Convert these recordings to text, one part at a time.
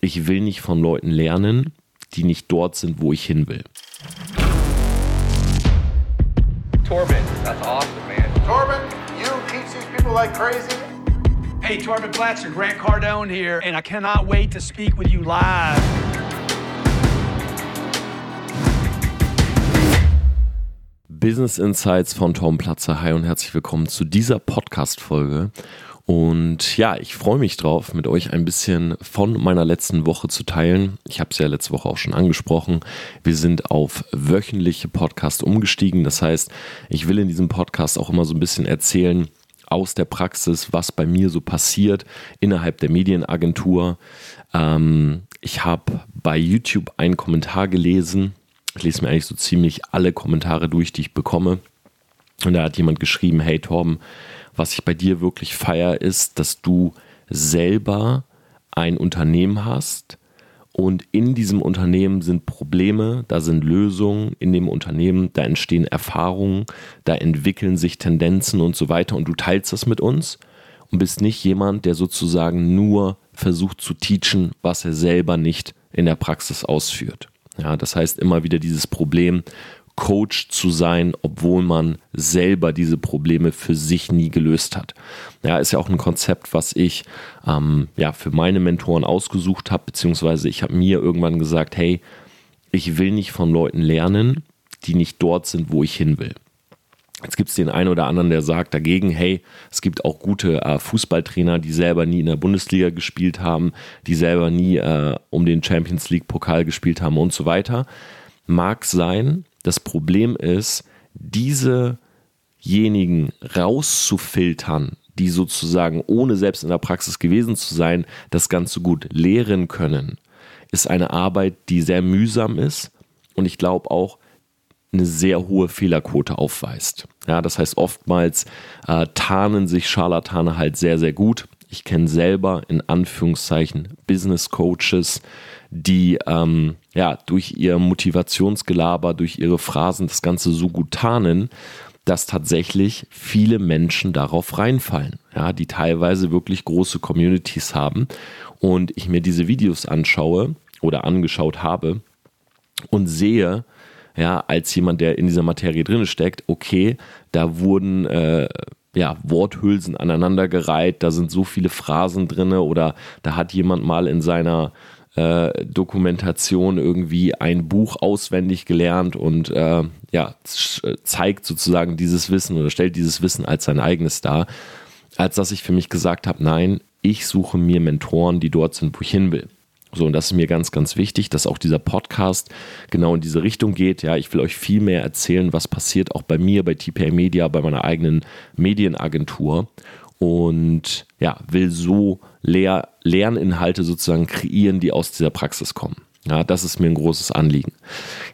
ich will nicht von Leuten lernen, die nicht dort sind, wo ich hin will. Torben, that's awesome, man. Torben, you teach these people like crazy. Hey, Torben Blatcher, Grant Cardone here, and I cannot wait to speak with you live. Business Insights von Tom Platzer. Hi und herzlich willkommen zu dieser Podcast-Folge. Und ja, ich freue mich drauf, mit euch ein bisschen von meiner letzten Woche zu teilen. Ich habe es ja letzte Woche auch schon angesprochen. Wir sind auf wöchentliche Podcast umgestiegen. Das heißt, ich will in diesem Podcast auch immer so ein bisschen erzählen aus der Praxis, was bei mir so passiert innerhalb der Medienagentur. Ähm, ich habe bei YouTube einen Kommentar gelesen ich lese mir eigentlich so ziemlich alle Kommentare durch, die ich bekomme. Und da hat jemand geschrieben, hey Torben, was ich bei dir wirklich feier, ist, dass du selber ein Unternehmen hast und in diesem Unternehmen sind Probleme, da sind Lösungen in dem Unternehmen, da entstehen Erfahrungen, da entwickeln sich Tendenzen und so weiter und du teilst das mit uns und bist nicht jemand, der sozusagen nur versucht zu teachen, was er selber nicht in der Praxis ausführt. Ja, das heißt immer wieder dieses Problem, Coach zu sein, obwohl man selber diese Probleme für sich nie gelöst hat. Ja, ist ja auch ein Konzept, was ich ähm, ja, für meine Mentoren ausgesucht habe, beziehungsweise ich habe mir irgendwann gesagt, hey, ich will nicht von Leuten lernen, die nicht dort sind, wo ich hin will. Jetzt gibt es den einen oder anderen, der sagt dagegen, hey, es gibt auch gute äh, Fußballtrainer, die selber nie in der Bundesliga gespielt haben, die selber nie äh, um den Champions League Pokal gespielt haben und so weiter. Mag sein. Das Problem ist, diesejenigen rauszufiltern, die sozusagen ohne selbst in der Praxis gewesen zu sein, das Ganze gut lehren können, ist eine Arbeit, die sehr mühsam ist und ich glaube auch, eine sehr hohe Fehlerquote aufweist. Ja, das heißt, oftmals äh, tarnen sich Scharlatane halt sehr, sehr gut. Ich kenne selber in Anführungszeichen Business Coaches, die ähm, ja durch ihr Motivationsgelaber, durch ihre Phrasen das Ganze so gut tarnen, dass tatsächlich viele Menschen darauf reinfallen, ja, die teilweise wirklich große Communities haben. Und ich mir diese Videos anschaue oder angeschaut habe und sehe, ja, als jemand, der in dieser Materie drin steckt, okay, da wurden äh, ja, Worthülsen aneinandergereiht, da sind so viele Phrasen drin oder da hat jemand mal in seiner äh, Dokumentation irgendwie ein Buch auswendig gelernt und äh, ja, zeigt sozusagen dieses Wissen oder stellt dieses Wissen als sein eigenes dar, als dass ich für mich gesagt habe, nein, ich suche mir Mentoren, die dort sind, wo ich hin will. So, und das ist mir ganz, ganz wichtig, dass auch dieser Podcast genau in diese Richtung geht. Ja, ich will euch viel mehr erzählen, was passiert auch bei mir, bei TPA Media, bei meiner eigenen Medienagentur. Und ja, will so Lehr Lerninhalte sozusagen kreieren, die aus dieser Praxis kommen. Ja, das ist mir ein großes Anliegen.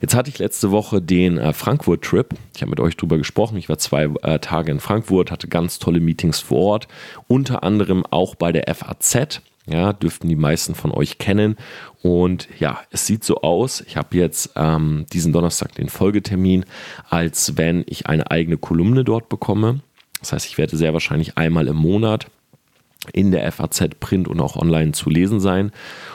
Jetzt hatte ich letzte Woche den äh, Frankfurt-Trip. Ich habe mit euch drüber gesprochen. Ich war zwei äh, Tage in Frankfurt, hatte ganz tolle Meetings vor Ort, unter anderem auch bei der FAZ. Ja, dürften die meisten von euch kennen. Und ja, es sieht so aus. Ich habe jetzt ähm, diesen Donnerstag den Folgetermin, als wenn ich eine eigene Kolumne dort bekomme. Das heißt, ich werde sehr wahrscheinlich einmal im Monat in der FAZ Print und auch online zu lesen sein.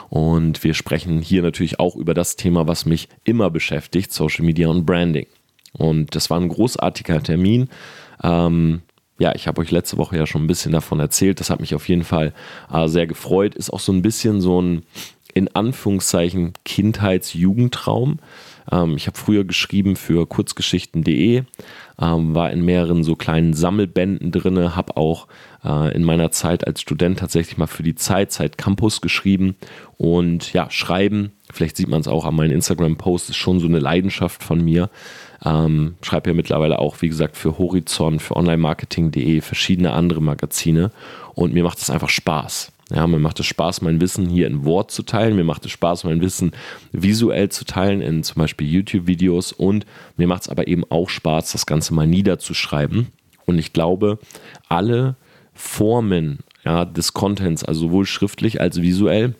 Und wir sprechen hier natürlich auch über das Thema, was mich immer beschäftigt, Social Media und Branding. Und das war ein großartiger Termin. Ähm, ja, ich habe euch letzte Woche ja schon ein bisschen davon erzählt. Das hat mich auf jeden Fall äh, sehr gefreut. Ist auch so ein bisschen so ein, in Anführungszeichen, Kindheits-Jugendtraum. Ähm, ich habe früher geschrieben für kurzgeschichten.de, ähm, war in mehreren so kleinen Sammelbänden drin, habe auch äh, in meiner Zeit als Student tatsächlich mal für die Zeit, Zeit Campus geschrieben. Und ja, schreiben, vielleicht sieht man es auch an meinen Instagram-Posts, ist schon so eine Leidenschaft von mir. Ähm, schreibe ja mittlerweile auch, wie gesagt, für Horizont, für Online-Marketing.de, verschiedene andere Magazine. Und mir macht es einfach Spaß. Ja, mir macht es Spaß, mein Wissen hier in Wort zu teilen. Mir macht es Spaß, mein Wissen visuell zu teilen in zum Beispiel YouTube-Videos. Und mir macht es aber eben auch Spaß, das Ganze mal niederzuschreiben. Und ich glaube, alle Formen ja, des Contents, also sowohl schriftlich als visuell,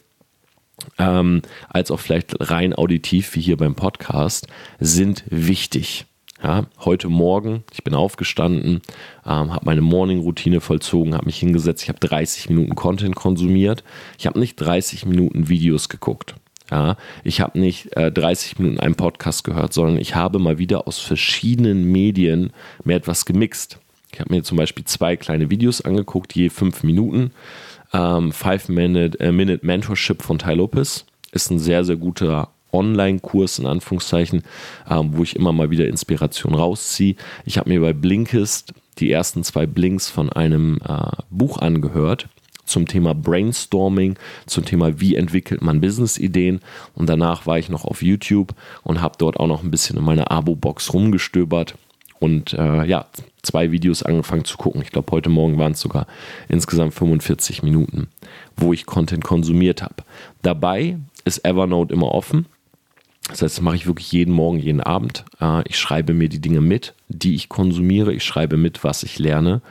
ähm, als auch vielleicht rein auditiv, wie hier beim Podcast, sind wichtig. Ja, heute Morgen, ich bin aufgestanden, ähm, habe meine Morning-Routine vollzogen, habe mich hingesetzt, ich habe 30 Minuten Content konsumiert. Ich habe nicht 30 Minuten Videos geguckt. Ja, ich habe nicht äh, 30 Minuten einen Podcast gehört, sondern ich habe mal wieder aus verschiedenen Medien mir etwas gemixt. Ich habe mir zum Beispiel zwei kleine Videos angeguckt, je fünf Minuten. Ähm, Five Minute, äh, Minute Mentorship von Ty Lopez ist ein sehr, sehr guter Online-Kurs in Anführungszeichen, ähm, wo ich immer mal wieder Inspiration rausziehe. Ich habe mir bei Blinkist die ersten zwei Blinks von einem äh, Buch angehört zum Thema Brainstorming, zum Thema wie entwickelt man Business-Ideen und danach war ich noch auf YouTube und habe dort auch noch ein bisschen in meiner Abo-Box rumgestöbert und äh, ja, zwei Videos angefangen zu gucken. Ich glaube, heute Morgen waren es sogar insgesamt 45 Minuten, wo ich Content konsumiert habe. Dabei ist Evernote immer offen. Das heißt, das mache ich wirklich jeden Morgen, jeden Abend. Äh, ich schreibe mir die Dinge mit, die ich konsumiere. Ich schreibe mit, was ich lerne.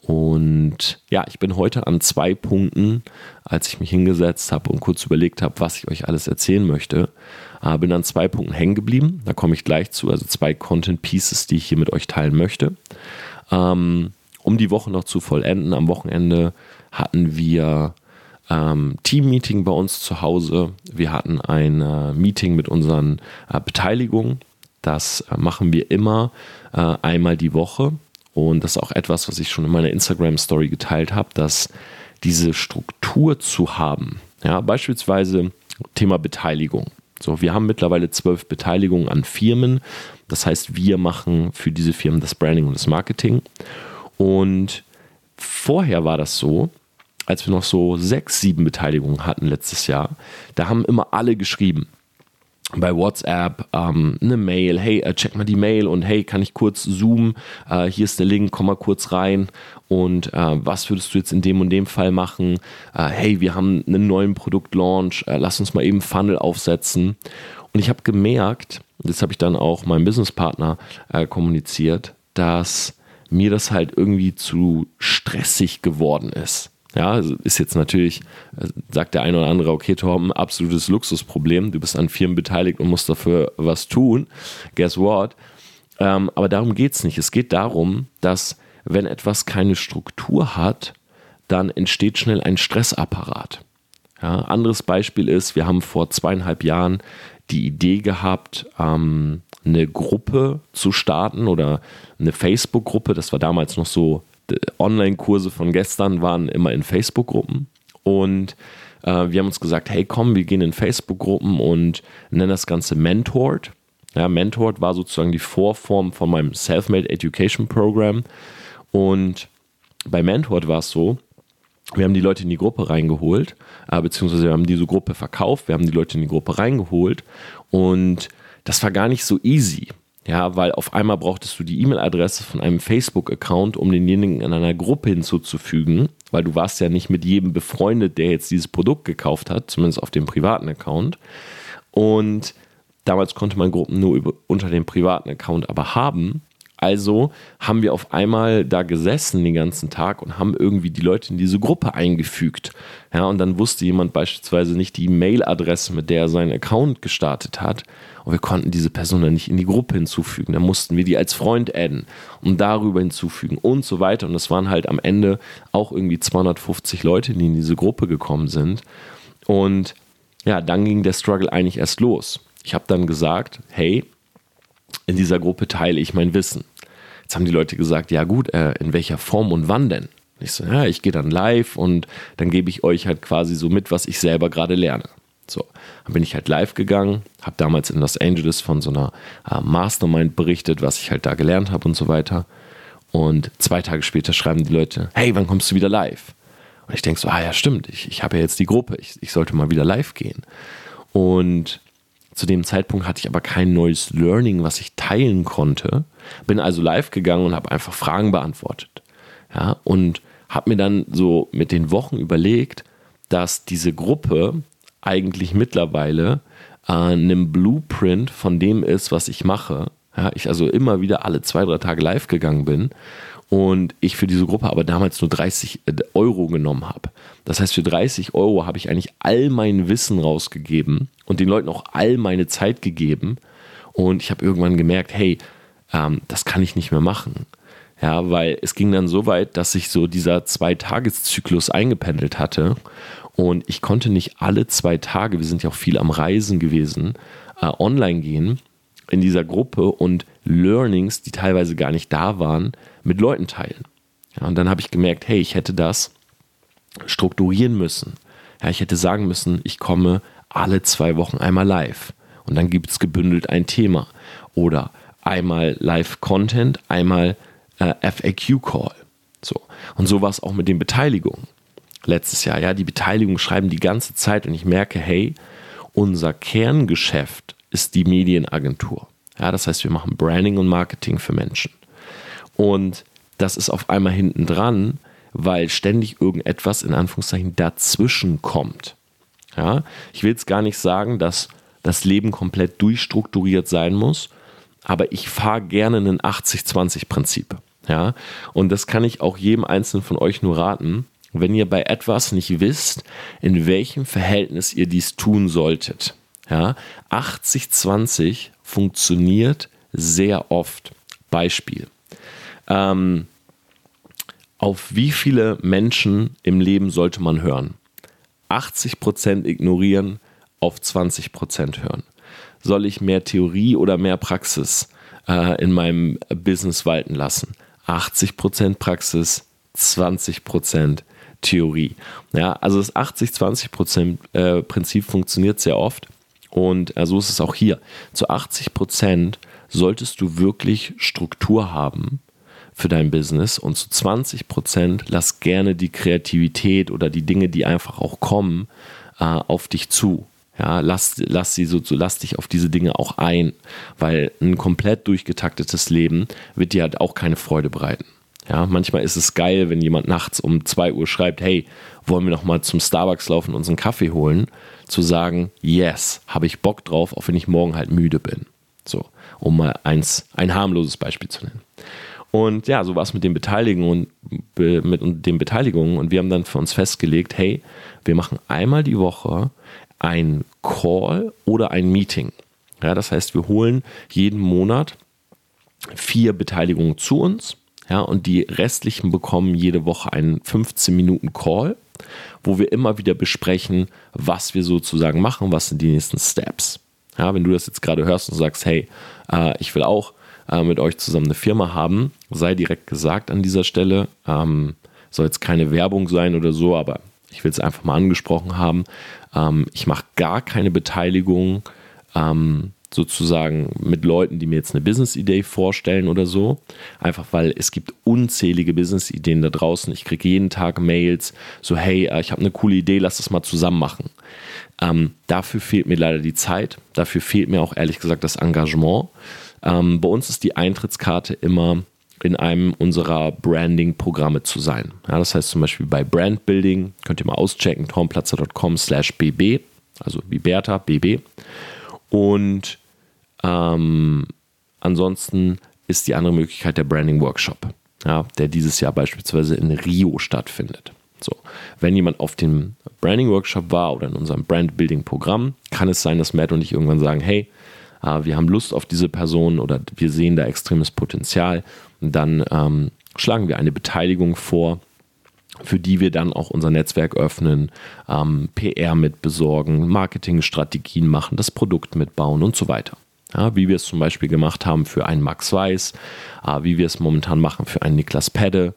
Und ja, ich bin heute an zwei Punkten, als ich mich hingesetzt habe und kurz überlegt habe, was ich euch alles erzählen möchte, äh, bin an zwei Punkten hängen geblieben. Da komme ich gleich zu. Also zwei Content Pieces, die ich hier mit euch teilen möchte. Ähm, um die Woche noch zu vollenden, am Wochenende hatten wir ähm, Team-Meeting bei uns zu Hause. Wir hatten ein äh, Meeting mit unseren äh, Beteiligungen. Das äh, machen wir immer äh, einmal die Woche. Und das ist auch etwas, was ich schon in meiner Instagram-Story geteilt habe, dass diese Struktur zu haben. Ja, beispielsweise Thema Beteiligung. So, wir haben mittlerweile zwölf Beteiligungen an Firmen. Das heißt, wir machen für diese Firmen das Branding und das Marketing. Und vorher war das so, als wir noch so sechs, sieben Beteiligungen hatten letztes Jahr, da haben immer alle geschrieben. Bei WhatsApp ähm, eine Mail, hey, äh, check mal die Mail und hey, kann ich kurz zoomen? Äh, hier ist der Link, komm mal kurz rein. Und äh, was würdest du jetzt in dem und dem Fall machen? Äh, hey, wir haben einen neuen Produktlaunch, äh, lass uns mal eben Funnel aufsetzen. Und ich habe gemerkt, das habe ich dann auch meinem Businesspartner äh, kommuniziert, dass mir das halt irgendwie zu stressig geworden ist. Ja, ist jetzt natürlich, äh, sagt der eine oder andere, okay, Torben, absolutes Luxusproblem. Du bist an Firmen beteiligt und musst dafür was tun. Guess what? Ähm, aber darum geht es nicht. Es geht darum, dass, wenn etwas keine Struktur hat, dann entsteht schnell ein Stressapparat. Ja, anderes Beispiel ist, wir haben vor zweieinhalb Jahren die Idee gehabt, ähm, eine Gruppe zu starten oder eine Facebook-Gruppe. Das war damals noch so Online-Kurse von gestern waren immer in Facebook-Gruppen. Und äh, wir haben uns gesagt, hey komm, wir gehen in Facebook-Gruppen und nennen das Ganze Mentored. Ja, Mentored war sozusagen die Vorform von meinem Self-Made Education Program. Und bei Mentored war es so, wir haben die Leute in die Gruppe reingeholt, äh, beziehungsweise wir haben diese Gruppe verkauft, wir haben die Leute in die Gruppe reingeholt und das war gar nicht so easy. Ja, weil auf einmal brauchtest du die E-Mail-Adresse von einem Facebook-Account, um denjenigen in einer Gruppe hinzuzufügen, weil du warst ja nicht mit jedem befreundet, der jetzt dieses Produkt gekauft hat, zumindest auf dem privaten Account. Und damals konnte man Gruppen nur über, unter dem privaten Account aber haben. Also haben wir auf einmal da gesessen den ganzen Tag und haben irgendwie die Leute in diese Gruppe eingefügt. Ja, und dann wusste jemand beispielsweise nicht die Mail-Adresse, mit der er seinen Account gestartet hat. Und wir konnten diese Person dann nicht in die Gruppe hinzufügen. Dann mussten wir die als Freund adden und darüber hinzufügen und so weiter. Und es waren halt am Ende auch irgendwie 250 Leute, die in diese Gruppe gekommen sind. Und ja, dann ging der Struggle eigentlich erst los. Ich habe dann gesagt, hey, in dieser Gruppe teile ich mein Wissen. Jetzt haben die Leute gesagt, ja gut, äh, in welcher Form und wann denn? Ich so, ja, ich gehe dann live und dann gebe ich euch halt quasi so mit, was ich selber gerade lerne. So, dann bin ich halt live gegangen, habe damals in Los Angeles von so einer äh, Mastermind berichtet, was ich halt da gelernt habe und so weiter. Und zwei Tage später schreiben die Leute, hey, wann kommst du wieder live? Und ich denke so, ah ja, stimmt, ich, ich habe ja jetzt die Gruppe, ich, ich sollte mal wieder live gehen. Und zu dem Zeitpunkt hatte ich aber kein neues Learning, was ich teilen konnte. Bin also live gegangen und habe einfach Fragen beantwortet. Ja, und habe mir dann so mit den Wochen überlegt, dass diese Gruppe eigentlich mittlerweile äh, einem Blueprint von dem ist, was ich mache. Ja, ich also immer wieder alle zwei, drei Tage live gegangen bin und ich für diese Gruppe aber damals nur 30 äh, Euro genommen habe. Das heißt, für 30 Euro habe ich eigentlich all mein Wissen rausgegeben und den Leuten auch all meine Zeit gegeben. Und ich habe irgendwann gemerkt, hey, ähm, das kann ich nicht mehr machen. Ja, weil es ging dann so weit, dass sich so dieser Zwei-Tages-Zyklus eingependelt hatte und ich konnte nicht alle zwei Tage, wir sind ja auch viel am Reisen gewesen, äh, online gehen in dieser Gruppe und Learnings, die teilweise gar nicht da waren, mit Leuten teilen. Ja, und dann habe ich gemerkt, hey, ich hätte das strukturieren müssen. Ja, ich hätte sagen müssen, ich komme alle zwei Wochen einmal live. Und dann gibt es gebündelt ein Thema. Oder einmal Live-Content, einmal äh, FAQ-Call. So. Und so war es auch mit den Beteiligungen letztes Jahr. Ja, die Beteiligungen schreiben die ganze Zeit und ich merke, hey, unser Kerngeschäft ist die Medienagentur. Ja, das heißt, wir machen Branding und Marketing für Menschen. Und das ist auf einmal hinten dran, weil ständig irgendetwas in Anführungszeichen dazwischen kommt. Ja, ich will jetzt gar nicht sagen, dass das Leben komplett durchstrukturiert sein muss, aber ich fahre gerne ein 80-20-Prinzip. Ja, und das kann ich auch jedem Einzelnen von euch nur raten, wenn ihr bei etwas nicht wisst, in welchem Verhältnis ihr dies tun solltet. Ja, 80-20 funktioniert sehr oft. Beispiel. Ähm, auf wie viele Menschen im Leben sollte man hören? 80% ignorieren, auf 20% hören. Soll ich mehr Theorie oder mehr Praxis äh, in meinem Business walten lassen? 80% Praxis, 20% Theorie. Ja, also das 80-20% äh, Prinzip funktioniert sehr oft und äh, so ist es auch hier. Zu 80% solltest du wirklich Struktur haben für dein Business und zu 20% lass gerne die Kreativität oder die Dinge, die einfach auch kommen, äh, auf dich zu. Ja, lass, lass, sie so, so, lass dich auf diese Dinge auch ein, weil ein komplett durchgetaktetes Leben wird dir halt auch keine Freude bereiten. Ja, manchmal ist es geil, wenn jemand nachts um 2 Uhr schreibt, hey, wollen wir noch mal zum Starbucks laufen und uns Kaffee holen, zu sagen, yes, habe ich Bock drauf, auch wenn ich morgen halt müde bin. So, um mal eins, ein harmloses Beispiel zu nennen. Und ja, so war es mit den Beteiligungen und mit den Beteiligungen und wir haben dann für uns festgelegt, hey, wir machen einmal die Woche ein Call oder ein Meeting. Ja, das heißt, wir holen jeden Monat vier Beteiligungen zu uns ja, und die restlichen bekommen jede Woche einen 15 Minuten Call, wo wir immer wieder besprechen, was wir sozusagen machen, was sind die nächsten Steps. Ja, wenn du das jetzt gerade hörst und sagst, hey, äh, ich will auch äh, mit euch zusammen eine Firma haben, sei direkt gesagt an dieser Stelle. Ähm, soll jetzt keine Werbung sein oder so, aber ich will es einfach mal angesprochen haben. Ähm, ich mache gar keine Beteiligung. Ähm, sozusagen mit Leuten, die mir jetzt eine Business-Idee vorstellen oder so. Einfach weil es gibt unzählige Business-Ideen da draußen. Ich kriege jeden Tag Mails, so hey, äh, ich habe eine coole Idee, lass das mal zusammen machen. Ähm, dafür fehlt mir leider die Zeit. Dafür fehlt mir auch ehrlich gesagt das Engagement. Ähm, bei uns ist die Eintrittskarte immer in einem unserer Branding-Programme zu sein. Ja, das heißt zum Beispiel bei Brandbuilding, könnt ihr mal auschecken, tormplatzer.com slash bb, also wie Bertha, bb. Und ähm, ansonsten ist die andere Möglichkeit der Branding Workshop, ja, der dieses Jahr beispielsweise in Rio stattfindet. So, wenn jemand auf dem Branding Workshop war oder in unserem Brand Building Programm, kann es sein, dass Matt und ich irgendwann sagen, hey, äh, wir haben Lust auf diese Person oder wir sehen da extremes Potenzial. Und dann ähm, schlagen wir eine Beteiligung vor, für die wir dann auch unser Netzwerk öffnen, ähm, PR mitbesorgen, Marketingstrategien machen, das Produkt mitbauen und so weiter. Ja, wie wir es zum Beispiel gemacht haben für einen Max Weiß, äh, wie wir es momentan machen für einen Niklas Pedde,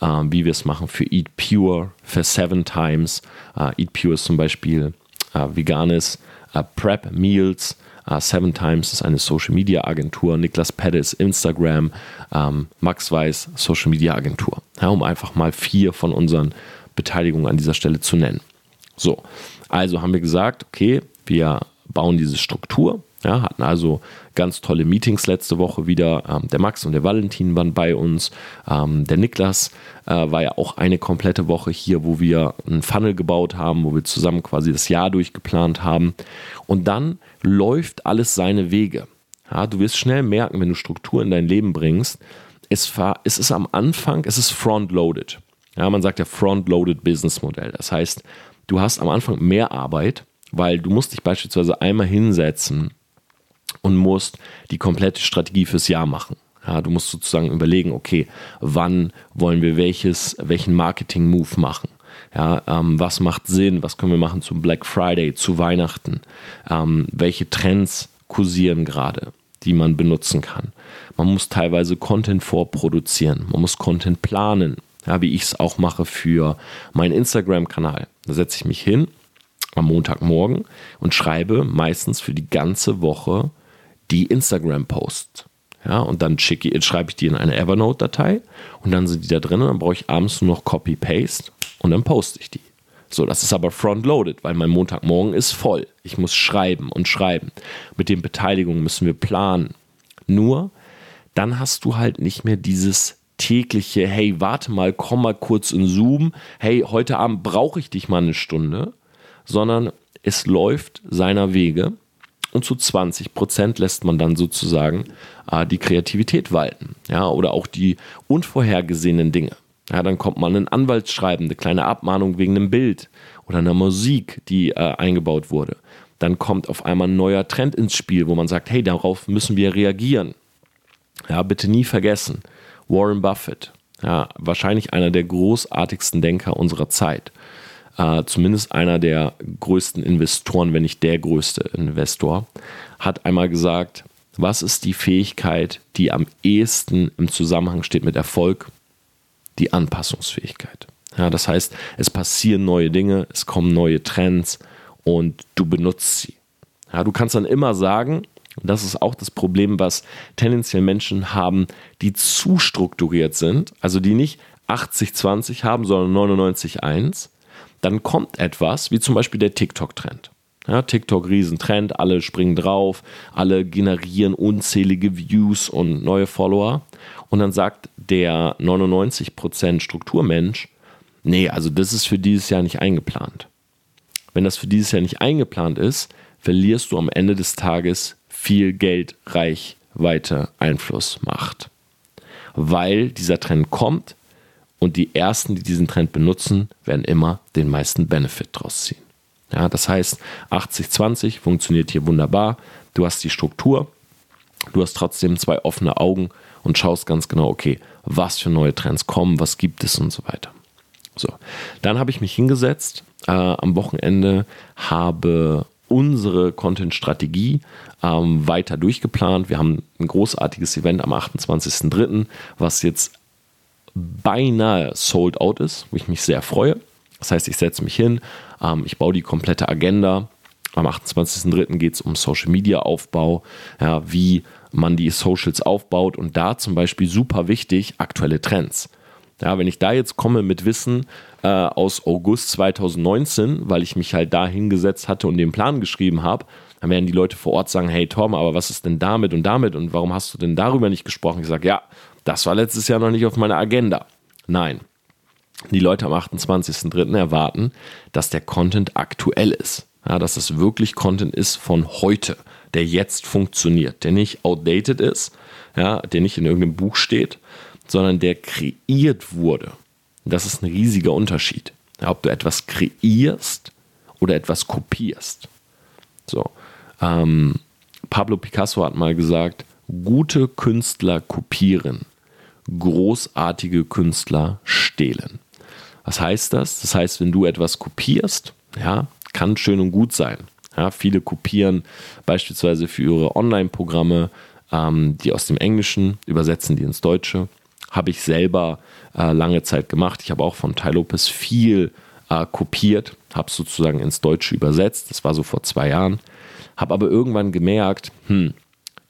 äh, wie wir es machen für Eat Pure, für Seven Times. Äh, Eat Pure ist zum Beispiel äh, veganes äh, Prep Meals, Seven Times ist eine Social Media Agentur, Niklas Pettis Instagram, ähm, Max Weiß Social Media Agentur. Ja, um einfach mal vier von unseren Beteiligungen an dieser Stelle zu nennen. So, also haben wir gesagt, okay, wir bauen diese Struktur, ja, hatten also ganz tolle Meetings letzte Woche wieder. Ähm, der Max und der Valentin waren bei uns. Ähm, der Niklas äh, war ja auch eine komplette Woche hier, wo wir einen Funnel gebaut haben, wo wir zusammen quasi das Jahr durchgeplant haben. Und dann läuft alles seine Wege. Ja, du wirst schnell merken, wenn du Struktur in dein Leben bringst, es, war, es ist am Anfang, es ist front-loaded. Ja, man sagt ja front-loaded Business Modell. Das heißt, du hast am Anfang mehr Arbeit, weil du musst dich beispielsweise einmal hinsetzen und musst die komplette Strategie fürs Jahr machen. Ja, du musst sozusagen überlegen, okay, wann wollen wir welches, welchen Marketing-Move machen? Ja, ähm, was macht Sinn? Was können wir machen zum Black Friday, zu Weihnachten? Ähm, welche Trends kursieren gerade, die man benutzen kann? Man muss teilweise Content vorproduzieren. Man muss Content planen. Ja, wie ich es auch mache für meinen Instagram-Kanal. Da setze ich mich hin am Montagmorgen und schreibe meistens für die ganze Woche die Instagram-Posts. Ja, und dann schicke, schreibe ich die in eine Evernote-Datei und dann sind die da drin und dann brauche ich abends nur noch Copy-Paste und dann poste ich die. So, das ist aber front-loaded, weil mein Montagmorgen ist voll. Ich muss schreiben und schreiben. Mit den Beteiligungen müssen wir planen. Nur, dann hast du halt nicht mehr dieses tägliche, hey, warte mal, komm mal kurz in Zoom, hey, heute Abend brauche ich dich mal eine Stunde, sondern es läuft seiner Wege und zu 20 Prozent lässt man dann sozusagen äh, die Kreativität walten. Ja, oder auch die unvorhergesehenen Dinge. Ja, dann kommt mal ein Anwaltsschreiben, eine kleine Abmahnung wegen einem Bild oder einer Musik, die äh, eingebaut wurde. Dann kommt auf einmal ein neuer Trend ins Spiel, wo man sagt, hey, darauf müssen wir reagieren. Ja, bitte nie vergessen. Warren Buffett, ja, wahrscheinlich einer der großartigsten Denker unserer Zeit äh, zumindest einer der größten Investoren, wenn nicht der größte Investor, hat einmal gesagt, was ist die Fähigkeit, die am ehesten im Zusammenhang steht mit Erfolg? Die Anpassungsfähigkeit. Ja, das heißt, es passieren neue Dinge, es kommen neue Trends und du benutzt sie. Ja, du kannst dann immer sagen, das ist auch das Problem, was tendenziell Menschen haben, die zu strukturiert sind, also die nicht 80-20 haben, sondern 99-1 dann kommt etwas, wie zum Beispiel der TikTok-Trend. Ja, TikTok Riesentrend, alle springen drauf, alle generieren unzählige Views und neue Follower. Und dann sagt der 99% Strukturmensch, nee, also das ist für dieses Jahr nicht eingeplant. Wenn das für dieses Jahr nicht eingeplant ist, verlierst du am Ende des Tages viel Geld, Reichweite, Einfluss, Macht. Weil dieser Trend kommt, und die ersten, die diesen Trend benutzen, werden immer den meisten Benefit draus ziehen. Ja, das heißt, 80-20 funktioniert hier wunderbar. Du hast die Struktur, du hast trotzdem zwei offene Augen und schaust ganz genau, okay, was für neue Trends kommen, was gibt es und so weiter. So, dann habe ich mich hingesetzt äh, am Wochenende, habe unsere Content-Strategie ähm, weiter durchgeplant. Wir haben ein großartiges Event am 28.03., was jetzt beinahe sold out ist, wo ich mich sehr freue. Das heißt, ich setze mich hin, ähm, ich baue die komplette Agenda. Am 28.03. geht es um Social Media Aufbau, ja, wie man die Socials aufbaut und da zum Beispiel super wichtig aktuelle Trends. Ja, wenn ich da jetzt komme mit Wissen äh, aus August 2019, weil ich mich halt da hingesetzt hatte und den Plan geschrieben habe, dann werden die Leute vor Ort sagen, hey Tom, aber was ist denn damit und damit und warum hast du denn darüber nicht gesprochen? Ich sage, ja, das war letztes Jahr noch nicht auf meiner Agenda. Nein. Die Leute am 28.03. erwarten, dass der Content aktuell ist. Ja, dass es wirklich Content ist von heute, der jetzt funktioniert, der nicht outdated ist, ja, der nicht in irgendeinem Buch steht, sondern der kreiert wurde. Das ist ein riesiger Unterschied. Ja, ob du etwas kreierst oder etwas kopierst. So. Ähm, Pablo Picasso hat mal gesagt, gute Künstler kopieren, großartige Künstler stehlen. Was heißt das? Das heißt, wenn du etwas kopierst, ja, kann schön und gut sein. Ja, viele kopieren beispielsweise für ihre Online-Programme, ähm, die aus dem Englischen übersetzen die ins Deutsche. Habe ich selber äh, lange Zeit gemacht. Ich habe auch von Tai Lopez viel äh, kopiert, habe es sozusagen ins Deutsche übersetzt. Das war so vor zwei Jahren. Habe aber irgendwann gemerkt, hm,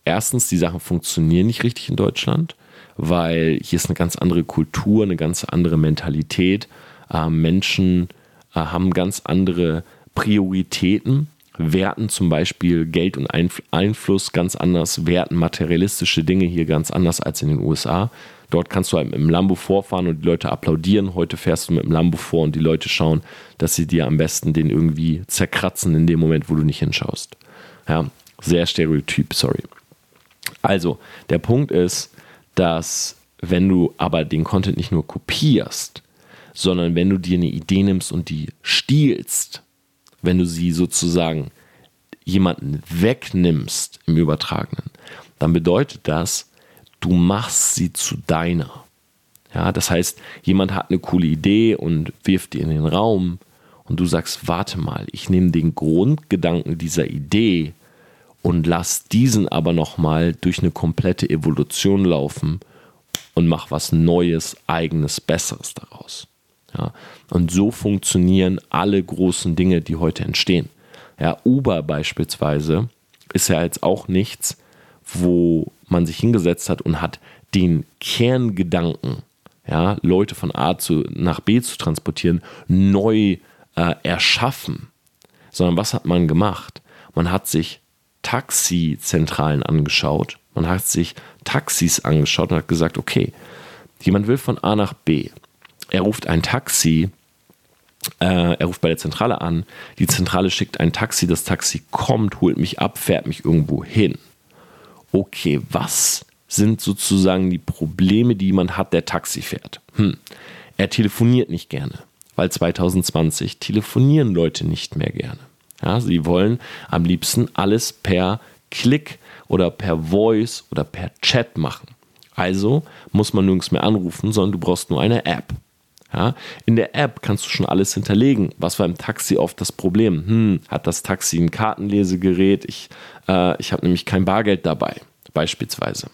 erstens, die Sachen funktionieren nicht richtig in Deutschland weil hier ist eine ganz andere Kultur, eine ganz andere Mentalität. Äh, Menschen äh, haben ganz andere Prioritäten, werten zum Beispiel Geld und Einf Einfluss ganz anders, werten materialistische Dinge hier ganz anders als in den USA. Dort kannst du halt mit dem Lambo vorfahren und die Leute applaudieren. Heute fährst du mit dem Lambo vor und die Leute schauen, dass sie dir am besten den irgendwie zerkratzen in dem Moment, wo du nicht hinschaust. Ja, sehr stereotyp, sorry. Also, der Punkt ist, dass wenn du aber den Content nicht nur kopierst, sondern wenn du dir eine Idee nimmst und die stiehlst, wenn du sie sozusagen jemanden wegnimmst im Übertragenen, dann bedeutet das, du machst sie zu deiner. Ja, das heißt, jemand hat eine coole Idee und wirft die in den Raum und du sagst, warte mal, ich nehme den Grundgedanken dieser Idee und lass diesen aber nochmal durch eine komplette Evolution laufen und mach was Neues, Eigenes, Besseres daraus. Ja, und so funktionieren alle großen Dinge, die heute entstehen. Ja, Uber beispielsweise ist ja jetzt auch nichts, wo man sich hingesetzt hat und hat den Kerngedanken, ja, Leute von A zu, nach B zu transportieren, neu äh, erschaffen. Sondern was hat man gemacht? Man hat sich Taxizentralen angeschaut, man hat sich Taxis angeschaut und hat gesagt, okay, jemand will von A nach B. Er ruft ein Taxi, äh, er ruft bei der Zentrale an, die Zentrale schickt ein Taxi, das Taxi kommt, holt mich ab, fährt mich irgendwo hin. Okay, was sind sozusagen die Probleme, die man hat, der Taxi fährt? Hm. Er telefoniert nicht gerne, weil 2020 telefonieren Leute nicht mehr gerne. Ja, sie wollen am liebsten alles per Klick oder per Voice oder per Chat machen. Also muss man nirgends mehr anrufen, sondern du brauchst nur eine App. Ja, in der App kannst du schon alles hinterlegen. Was war im Taxi oft das Problem? Hm, hat das Taxi ein Kartenlesegerät? Ich, äh, ich habe nämlich kein Bargeld dabei, beispielsweise.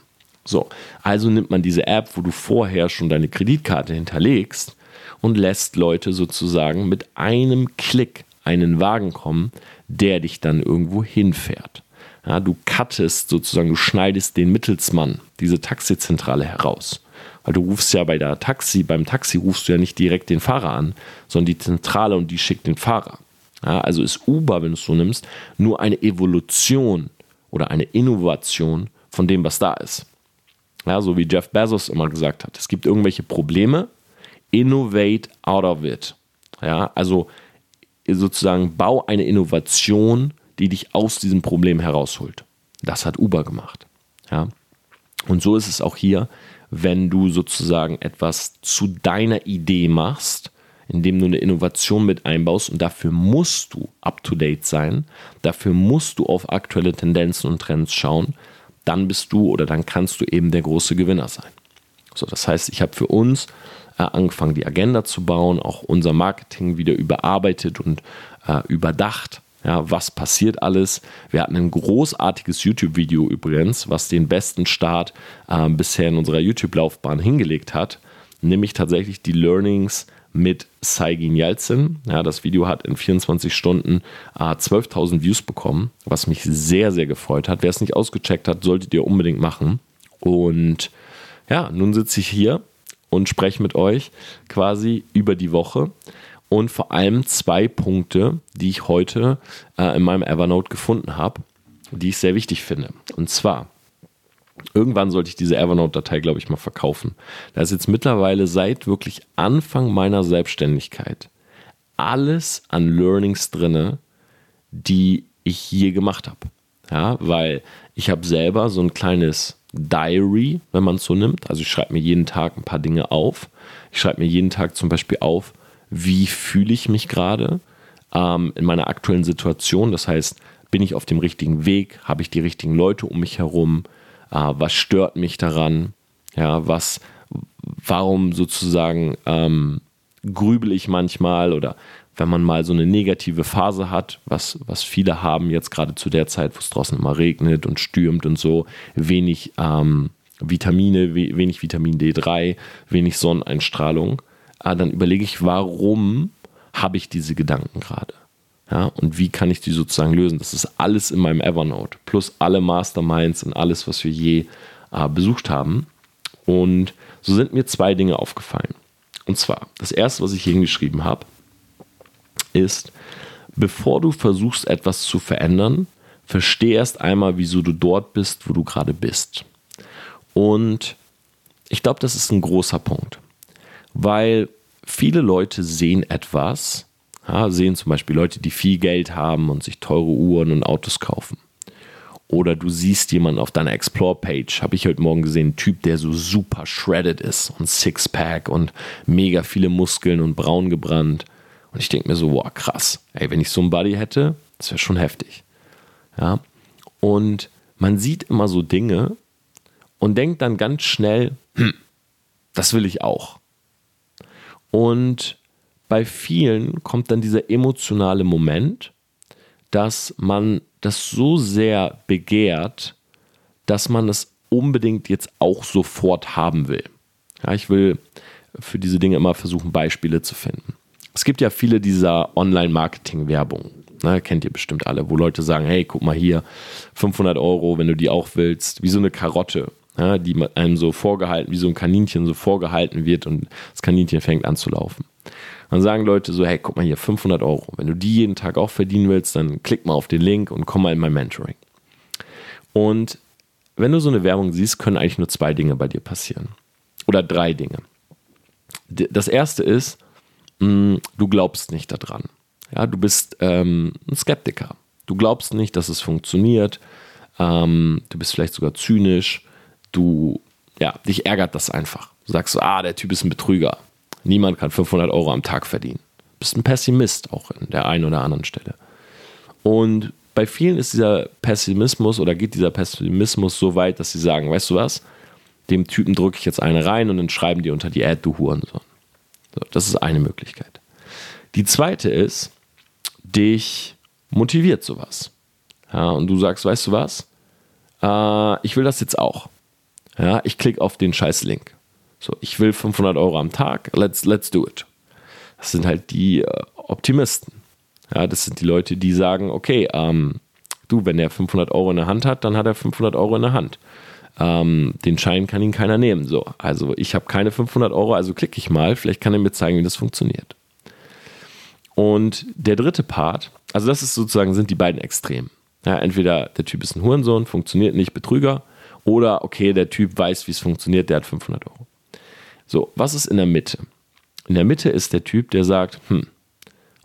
So, also nimmt man diese App, wo du vorher schon deine Kreditkarte hinterlegst und lässt Leute sozusagen mit einem Klick einen Wagen kommen, der dich dann irgendwo hinfährt. Ja, du cuttest sozusagen, du schneidest den Mittelsmann, diese Taxizentrale heraus. Weil du rufst ja bei der Taxi, beim Taxi rufst du ja nicht direkt den Fahrer an, sondern die Zentrale und die schickt den Fahrer. Ja, also ist Uber, wenn du es so nimmst, nur eine Evolution oder eine Innovation von dem, was da ist. Ja, so wie Jeff Bezos immer gesagt hat. Es gibt irgendwelche Probleme, innovate out of it. Ja, also sozusagen bau eine Innovation, die dich aus diesem Problem herausholt. Das hat Uber gemacht. Ja. Und so ist es auch hier, wenn du sozusagen etwas zu deiner Idee machst, indem du eine Innovation mit einbaust und dafür musst du up-to-date sein, dafür musst du auf aktuelle Tendenzen und Trends schauen, dann bist du oder dann kannst du eben der große Gewinner sein. So, das heißt, ich habe für uns angefangen, die Agenda zu bauen, auch unser Marketing wieder überarbeitet und äh, überdacht. Ja, was passiert alles? Wir hatten ein großartiges YouTube-Video übrigens, was den besten Start äh, bisher in unserer YouTube-Laufbahn hingelegt hat, nämlich tatsächlich die Learnings mit Saigin Yeltsin. Ja, das Video hat in 24 Stunden äh, 12.000 Views bekommen, was mich sehr, sehr gefreut hat. Wer es nicht ausgecheckt hat, solltet ihr unbedingt machen. Und ja, nun sitze ich hier und spreche mit euch quasi über die Woche und vor allem zwei Punkte, die ich heute äh, in meinem Evernote gefunden habe, die ich sehr wichtig finde. Und zwar, irgendwann sollte ich diese Evernote-Datei, glaube ich, mal verkaufen. Da ist jetzt mittlerweile seit wirklich Anfang meiner Selbstständigkeit alles an Learnings drinne, die ich je gemacht habe. Ja, weil ich habe selber so ein kleines Diary, wenn man es so nimmt. Also ich schreibe mir jeden Tag ein paar Dinge auf. Ich schreibe mir jeden Tag zum Beispiel auf, wie fühle ich mich gerade ähm, in meiner aktuellen Situation. Das heißt, bin ich auf dem richtigen Weg? Habe ich die richtigen Leute um mich herum? Äh, was stört mich daran? Ja, was, warum sozusagen ähm, grübel ich manchmal oder wenn man mal so eine negative Phase hat, was, was viele haben jetzt gerade zu der Zeit, wo es draußen immer regnet und stürmt und so, wenig ähm, Vitamine, we wenig Vitamin D3, wenig Sonneneinstrahlung, äh, dann überlege ich, warum habe ich diese Gedanken gerade? Ja, und wie kann ich die sozusagen lösen? Das ist alles in meinem Evernote, plus alle Masterminds und alles, was wir je äh, besucht haben. Und so sind mir zwei Dinge aufgefallen. Und zwar, das erste, was ich hier hingeschrieben habe, ist, bevor du versuchst, etwas zu verändern, versteh erst einmal, wieso du dort bist, wo du gerade bist. Und ich glaube, das ist ein großer Punkt, weil viele Leute sehen etwas, ja, sehen zum Beispiel Leute, die viel Geld haben und sich teure Uhren und Autos kaufen. Oder du siehst jemanden auf deiner Explore-Page, habe ich heute Morgen gesehen, ein Typ, der so super shredded ist und Sixpack und mega viele Muskeln und braun gebrannt. Und ich denke mir so, wow, krass. Ey, wenn ich so einen Buddy hätte, das wäre schon heftig. Ja. Und man sieht immer so Dinge und denkt dann ganz schnell, hm, das will ich auch. Und bei vielen kommt dann dieser emotionale Moment, dass man das so sehr begehrt, dass man es unbedingt jetzt auch sofort haben will. Ja, ich will für diese Dinge immer versuchen, Beispiele zu finden. Es gibt ja viele dieser Online-Marketing-Werbung. Ne, kennt ihr bestimmt alle, wo Leute sagen, hey, guck mal hier, 500 Euro, wenn du die auch willst, wie so eine Karotte, ja, die einem so vorgehalten, wie so ein Kaninchen so vorgehalten wird und das Kaninchen fängt an zu laufen. Dann sagen Leute so, hey, guck mal hier, 500 Euro. Wenn du die jeden Tag auch verdienen willst, dann klick mal auf den Link und komm mal in mein Mentoring. Und wenn du so eine Werbung siehst, können eigentlich nur zwei Dinge bei dir passieren. Oder drei Dinge. Das erste ist, mm, du glaubst nicht daran. Ja, du bist ähm, ein Skeptiker. Du glaubst nicht, dass es funktioniert. Ähm, du bist vielleicht sogar zynisch. Du, ja, dich ärgert das einfach. Du sagst so, ah, der Typ ist ein Betrüger. Niemand kann 500 Euro am Tag verdienen. Du bist ein Pessimist auch in der einen oder anderen Stelle. Und bei vielen ist dieser Pessimismus oder geht dieser Pessimismus so weit, dass sie sagen, weißt du was, dem Typen drücke ich jetzt eine rein und dann schreiben die unter die Ad, du Hurensohn. So, das ist eine Möglichkeit. Die zweite ist, dich motiviert sowas. Ja, und du sagst, weißt du was? Äh, ich will das jetzt auch. Ja, ich klicke auf den scheiß Link. So, ich will 500 Euro am Tag, let's, let's do it. Das sind halt die äh, Optimisten. Ja, das sind die Leute, die sagen, okay, ähm, du, wenn der 500 Euro in der Hand hat, dann hat er 500 Euro in der Hand. Ähm, den Schein kann ihn keiner nehmen. So, also ich habe keine 500 Euro, also klicke ich mal. Vielleicht kann er mir zeigen, wie das funktioniert. Und der dritte Part, also das ist sozusagen, sind die beiden Extremen. Ja, entweder der Typ ist ein Hurensohn, funktioniert nicht, Betrüger, oder okay, der Typ weiß, wie es funktioniert, der hat 500 Euro. So, was ist in der Mitte? In der Mitte ist der Typ, der sagt, hm,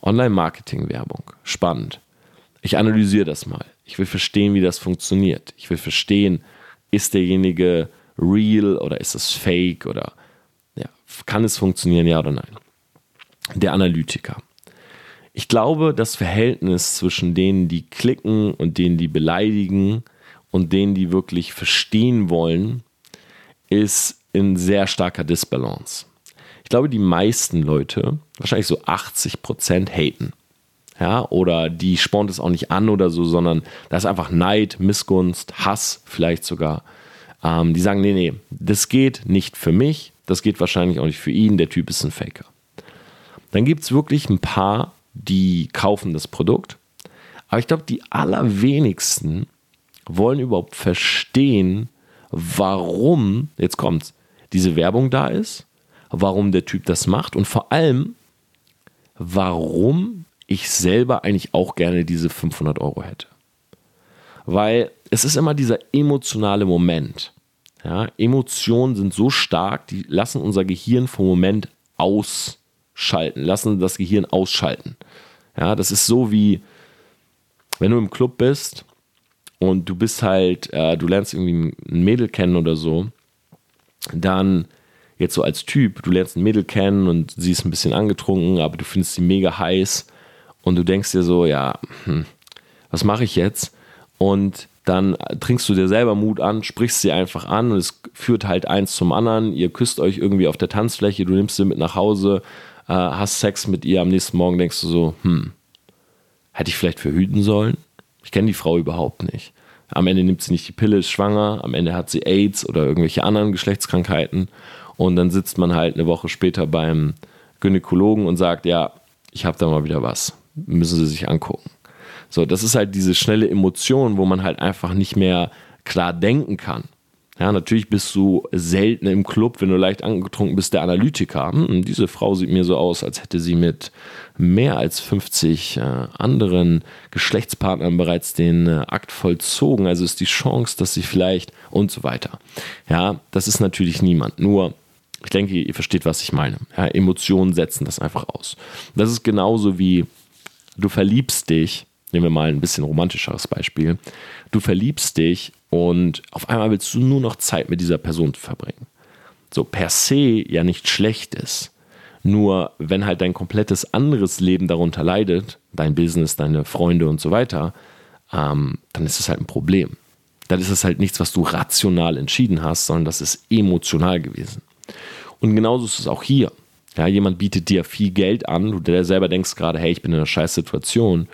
Online-Marketing-Werbung, spannend. Ich analysiere das mal. Ich will verstehen, wie das funktioniert. Ich will verstehen, ist derjenige real oder ist es fake oder ja, kann es funktionieren, ja oder nein. Der Analytiker. Ich glaube, das Verhältnis zwischen denen, die klicken und denen, die beleidigen und denen, die wirklich verstehen wollen, ist in sehr starker Disbalance. Ich glaube, die meisten Leute, wahrscheinlich so 80 Prozent, haten. Ja, oder die spornt es auch nicht an oder so, sondern da ist einfach Neid, Missgunst, Hass vielleicht sogar. Ähm, die sagen, nee, nee, das geht nicht für mich, das geht wahrscheinlich auch nicht für ihn, der Typ ist ein Faker. Dann gibt es wirklich ein paar, die kaufen das Produkt. Aber ich glaube, die allerwenigsten wollen überhaupt verstehen, warum, jetzt kommt's, diese Werbung da ist, warum der Typ das macht und vor allem, warum ich selber eigentlich auch gerne diese 500 Euro hätte. Weil es ist immer dieser emotionale Moment. Ja, Emotionen sind so stark, die lassen unser Gehirn vom Moment ausschalten, lassen das Gehirn ausschalten. Ja, das ist so wie, wenn du im Club bist und du bist halt, äh, du lernst irgendwie ein Mädel kennen oder so dann jetzt so als Typ, du lernst ein Mädel kennen und sie ist ein bisschen angetrunken, aber du findest sie mega heiß und du denkst dir so, ja, hm, was mache ich jetzt? Und dann trinkst du dir selber Mut an, sprichst sie einfach an und es führt halt eins zum anderen. Ihr küsst euch irgendwie auf der Tanzfläche, du nimmst sie mit nach Hause, äh, hast Sex mit ihr, am nächsten Morgen denkst du so, hm, hätte ich vielleicht verhüten sollen? Ich kenne die Frau überhaupt nicht. Am Ende nimmt sie nicht die Pille, ist schwanger, am Ende hat sie AIDS oder irgendwelche anderen Geschlechtskrankheiten. Und dann sitzt man halt eine Woche später beim Gynäkologen und sagt, ja, ich habe da mal wieder was. Müssen Sie sich angucken. So, das ist halt diese schnelle Emotion, wo man halt einfach nicht mehr klar denken kann. Ja, natürlich bist du selten im Club, wenn du leicht angetrunken bist, der Analytiker. Hm, diese Frau sieht mir so aus, als hätte sie mit mehr als 50 äh, anderen Geschlechtspartnern bereits den äh, Akt vollzogen. Also ist die Chance, dass sie vielleicht und so weiter. Ja, das ist natürlich niemand. Nur, ich denke, ihr versteht, was ich meine. Ja, Emotionen setzen das einfach aus. Das ist genauso wie du verliebst dich. Nehmen wir mal ein bisschen romantischeres Beispiel. Du verliebst dich und auf einmal willst du nur noch Zeit mit dieser Person verbringen. So per se ja nicht schlecht ist. Nur wenn halt dein komplettes anderes Leben darunter leidet, dein Business, deine Freunde und so weiter, ähm, dann ist es halt ein Problem. dann ist es halt nichts, was du rational entschieden hast, sondern das ist emotional gewesen. Und genauso ist es auch hier. Ja, jemand bietet dir viel Geld an, du der selber denkst gerade, hey, ich bin in einer scheiß Situation.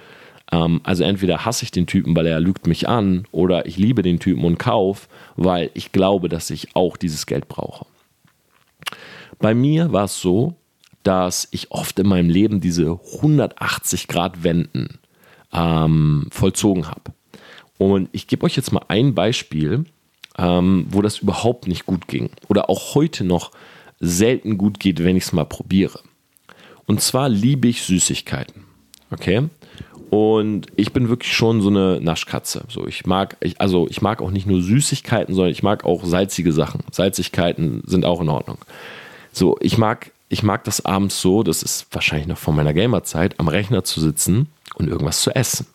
Ähm, also entweder hasse ich den Typen, weil er lügt mich an, oder ich liebe den Typen und kauf, weil ich glaube, dass ich auch dieses Geld brauche. Bei mir war es so, dass ich oft in meinem Leben diese 180 Grad Wenden ähm, vollzogen habe. Und ich gebe euch jetzt mal ein Beispiel, ähm, wo das überhaupt nicht gut ging oder auch heute noch selten gut geht, wenn ich es mal probiere. Und zwar liebe ich Süßigkeiten. Okay? Und ich bin wirklich schon so eine Naschkatze. So, ich mag, ich, also ich mag auch nicht nur Süßigkeiten, sondern ich mag auch salzige Sachen. Salzigkeiten sind auch in Ordnung. So, ich mag, ich mag das abends so, das ist wahrscheinlich noch von meiner Gamerzeit, am Rechner zu sitzen und irgendwas zu essen.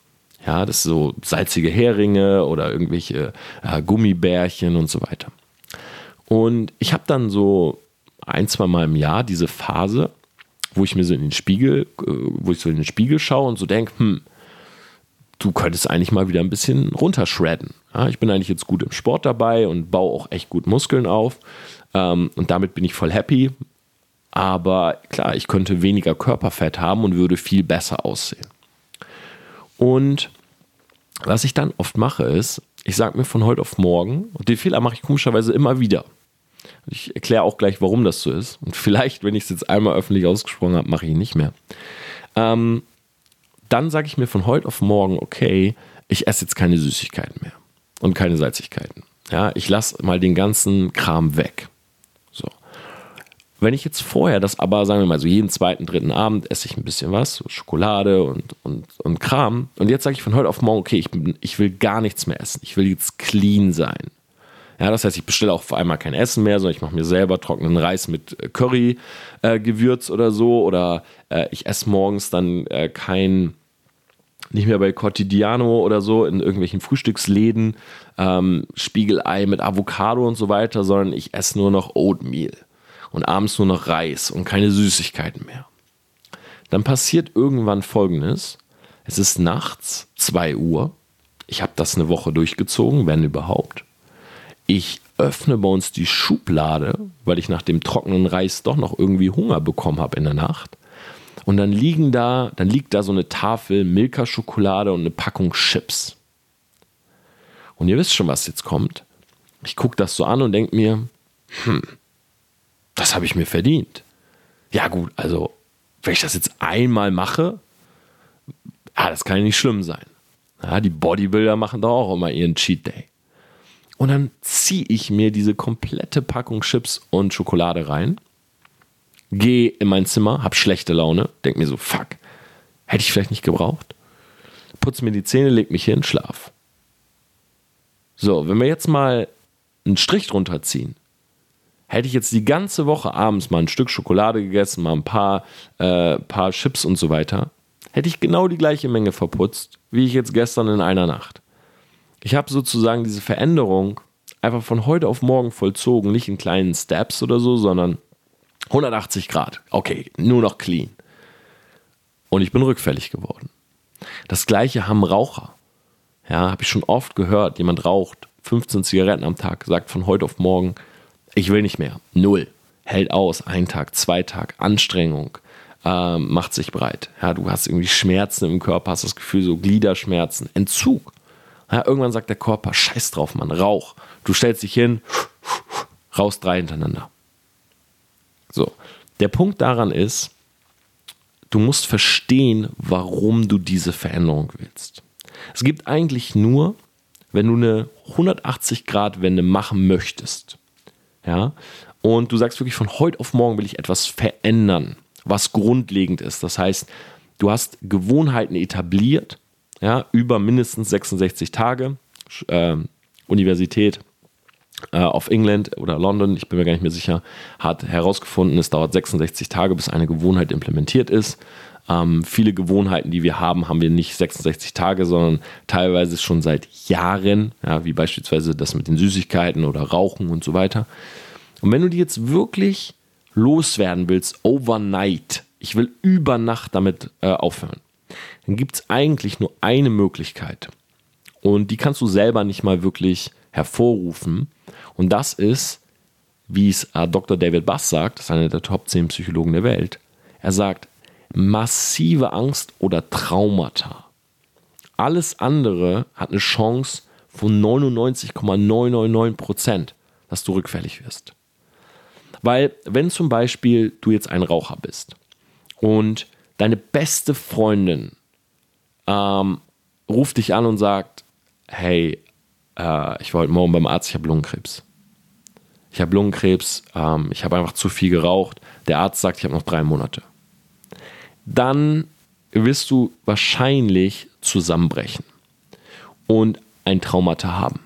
Ja, das ist so salzige Heringe oder irgendwelche äh, Gummibärchen und so weiter. Und ich habe dann so ein, zwei Mal im Jahr diese Phase, wo ich mir so in den Spiegel, äh, wo ich so in den Spiegel schaue und so denke, hm, du könntest eigentlich mal wieder ein bisschen runterschredden. Ja, ich bin eigentlich jetzt gut im Sport dabei und baue auch echt gut Muskeln auf. Ähm, und damit bin ich voll happy. Aber klar, ich könnte weniger Körperfett haben und würde viel besser aussehen. Und was ich dann oft mache, ist, ich sage mir von heute auf morgen, und den Fehler mache ich komischerweise immer wieder. Ich erkläre auch gleich, warum das so ist. Und vielleicht, wenn ich es jetzt einmal öffentlich ausgesprochen habe, mache ich ihn nicht mehr. Ähm, dann sage ich mir von heute auf morgen, okay, ich esse jetzt keine Süßigkeiten mehr und keine Salzigkeiten. Ja, ich lasse mal den ganzen Kram weg. So. Wenn ich jetzt vorher das aber, sagen wir mal, so jeden zweiten, dritten Abend esse ich ein bisschen was, so Schokolade und, und, und Kram. Und jetzt sage ich von heute auf morgen, okay, ich, ich will gar nichts mehr essen. Ich will jetzt clean sein. Ja, das heißt, ich bestelle auch vor einmal kein Essen mehr, sondern ich mache mir selber trockenen Reis mit äh, Curry-Gewürz äh, oder so. Oder äh, ich esse morgens dann äh, kein, nicht mehr bei Cortidiano oder so in irgendwelchen Frühstücksläden, ähm, Spiegelei mit Avocado und so weiter, sondern ich esse nur noch Oatmeal und abends nur noch Reis und keine Süßigkeiten mehr. Dann passiert irgendwann Folgendes. Es ist nachts 2 Uhr. Ich habe das eine Woche durchgezogen, wenn überhaupt. Ich öffne bei uns die Schublade, weil ich nach dem trockenen Reis doch noch irgendwie Hunger bekommen habe in der Nacht. Und dann liegen da, dann liegt da so eine Tafel Milka-Schokolade und eine Packung Chips. Und ihr wisst schon, was jetzt kommt. Ich gucke das so an und denke mir, hm, das habe ich mir verdient. Ja gut, also wenn ich das jetzt einmal mache, ah, das kann ja nicht schlimm sein. Ja, die Bodybuilder machen doch auch immer ihren Cheat Day. Und dann ziehe ich mir diese komplette Packung Chips und Schokolade rein, gehe in mein Zimmer, habe schlechte Laune, denke mir so, fuck, hätte ich vielleicht nicht gebraucht. Putze mir die Zähne, leg mich hin, schlaf. So, wenn wir jetzt mal einen Strich drunter ziehen, hätte ich jetzt die ganze Woche abends mal ein Stück Schokolade gegessen, mal ein paar, äh, paar Chips und so weiter, hätte ich genau die gleiche Menge verputzt, wie ich jetzt gestern in einer Nacht. Ich habe sozusagen diese Veränderung einfach von heute auf morgen vollzogen, nicht in kleinen Steps oder so, sondern 180 Grad. Okay, nur noch clean. Und ich bin rückfällig geworden. Das gleiche haben Raucher. Ja, habe ich schon oft gehört. Jemand raucht 15 Zigaretten am Tag, sagt von heute auf morgen, ich will nicht mehr. Null. Hält aus. Ein Tag, zwei Tag. Anstrengung. Ähm, macht sich breit. Ja, du hast irgendwie Schmerzen im Körper, hast das Gefühl, so Gliederschmerzen. Entzug. Ja, irgendwann sagt der Körper, scheiß drauf, Mann, Rauch. Du stellst dich hin, raus drei hintereinander. So. Der Punkt daran ist, du musst verstehen, warum du diese Veränderung willst. Es gibt eigentlich nur, wenn du eine 180-Grad-Wende machen möchtest, ja, und du sagst wirklich, von heute auf morgen will ich etwas verändern, was grundlegend ist. Das heißt, du hast Gewohnheiten etabliert, ja, über mindestens 66 Tage. Äh, Universität äh, auf England oder London, ich bin mir gar nicht mehr sicher, hat herausgefunden, es dauert 66 Tage, bis eine Gewohnheit implementiert ist. Ähm, viele Gewohnheiten, die wir haben, haben wir nicht 66 Tage, sondern teilweise schon seit Jahren, ja, wie beispielsweise das mit den Süßigkeiten oder Rauchen und so weiter. Und wenn du die jetzt wirklich loswerden willst, overnight, ich will über Nacht damit äh, aufhören, dann gibt es eigentlich nur eine Möglichkeit. Und die kannst du selber nicht mal wirklich hervorrufen. Und das ist, wie es äh, Dr. David Bass sagt, das ist einer der Top 10 Psychologen der Welt. Er sagt, massive Angst oder Traumata. Alles andere hat eine Chance von 99,999 Prozent, dass du rückfällig wirst. Weil, wenn zum Beispiel du jetzt ein Raucher bist und deine beste Freundin ähm, ruft dich an und sagt, hey, äh, ich war heute Morgen beim Arzt, ich habe Lungenkrebs. Ich habe Lungenkrebs, ähm, ich habe einfach zu viel geraucht. Der Arzt sagt, ich habe noch drei Monate. Dann wirst du wahrscheinlich zusammenbrechen und ein Traumata haben,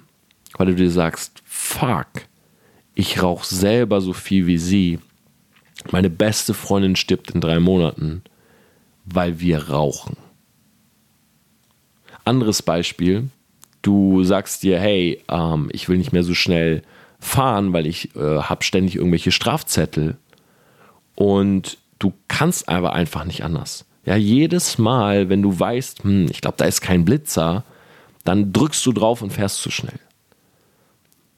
weil du dir sagst, fuck, ich rauche selber so viel wie sie. Meine beste Freundin stirbt in drei Monaten, weil wir rauchen. Anderes Beispiel, du sagst dir, hey, ähm, ich will nicht mehr so schnell fahren, weil ich äh, habe ständig irgendwelche Strafzettel und du kannst aber einfach nicht anders. Ja, jedes Mal, wenn du weißt, hm, ich glaube, da ist kein Blitzer, dann drückst du drauf und fährst zu schnell.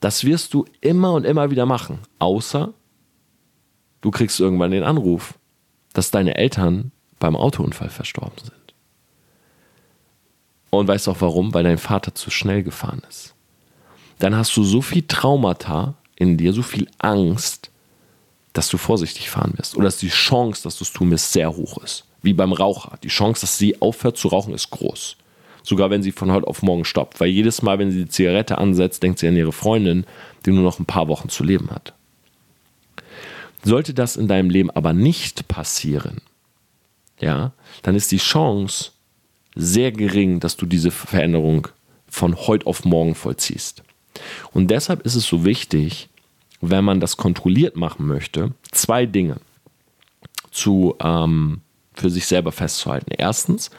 Das wirst du immer und immer wieder machen, außer du kriegst irgendwann den Anruf, dass deine Eltern beim Autounfall verstorben sind. Und weißt auch warum? Weil dein Vater zu schnell gefahren ist. Dann hast du so viel Traumata in dir, so viel Angst, dass du vorsichtig fahren wirst. Oder dass die Chance, dass du es tun wirst, sehr hoch ist. Wie beim Raucher. Die Chance, dass sie aufhört zu rauchen, ist groß. Sogar wenn sie von heute auf morgen stoppt. Weil jedes Mal, wenn sie die Zigarette ansetzt, denkt sie an ihre Freundin, die nur noch ein paar Wochen zu leben hat. Sollte das in deinem Leben aber nicht passieren, ja, dann ist die Chance, sehr gering, dass du diese Veränderung von heute auf morgen vollziehst. Und deshalb ist es so wichtig, wenn man das kontrolliert machen möchte, zwei Dinge zu, ähm, für sich selber festzuhalten. Erstens,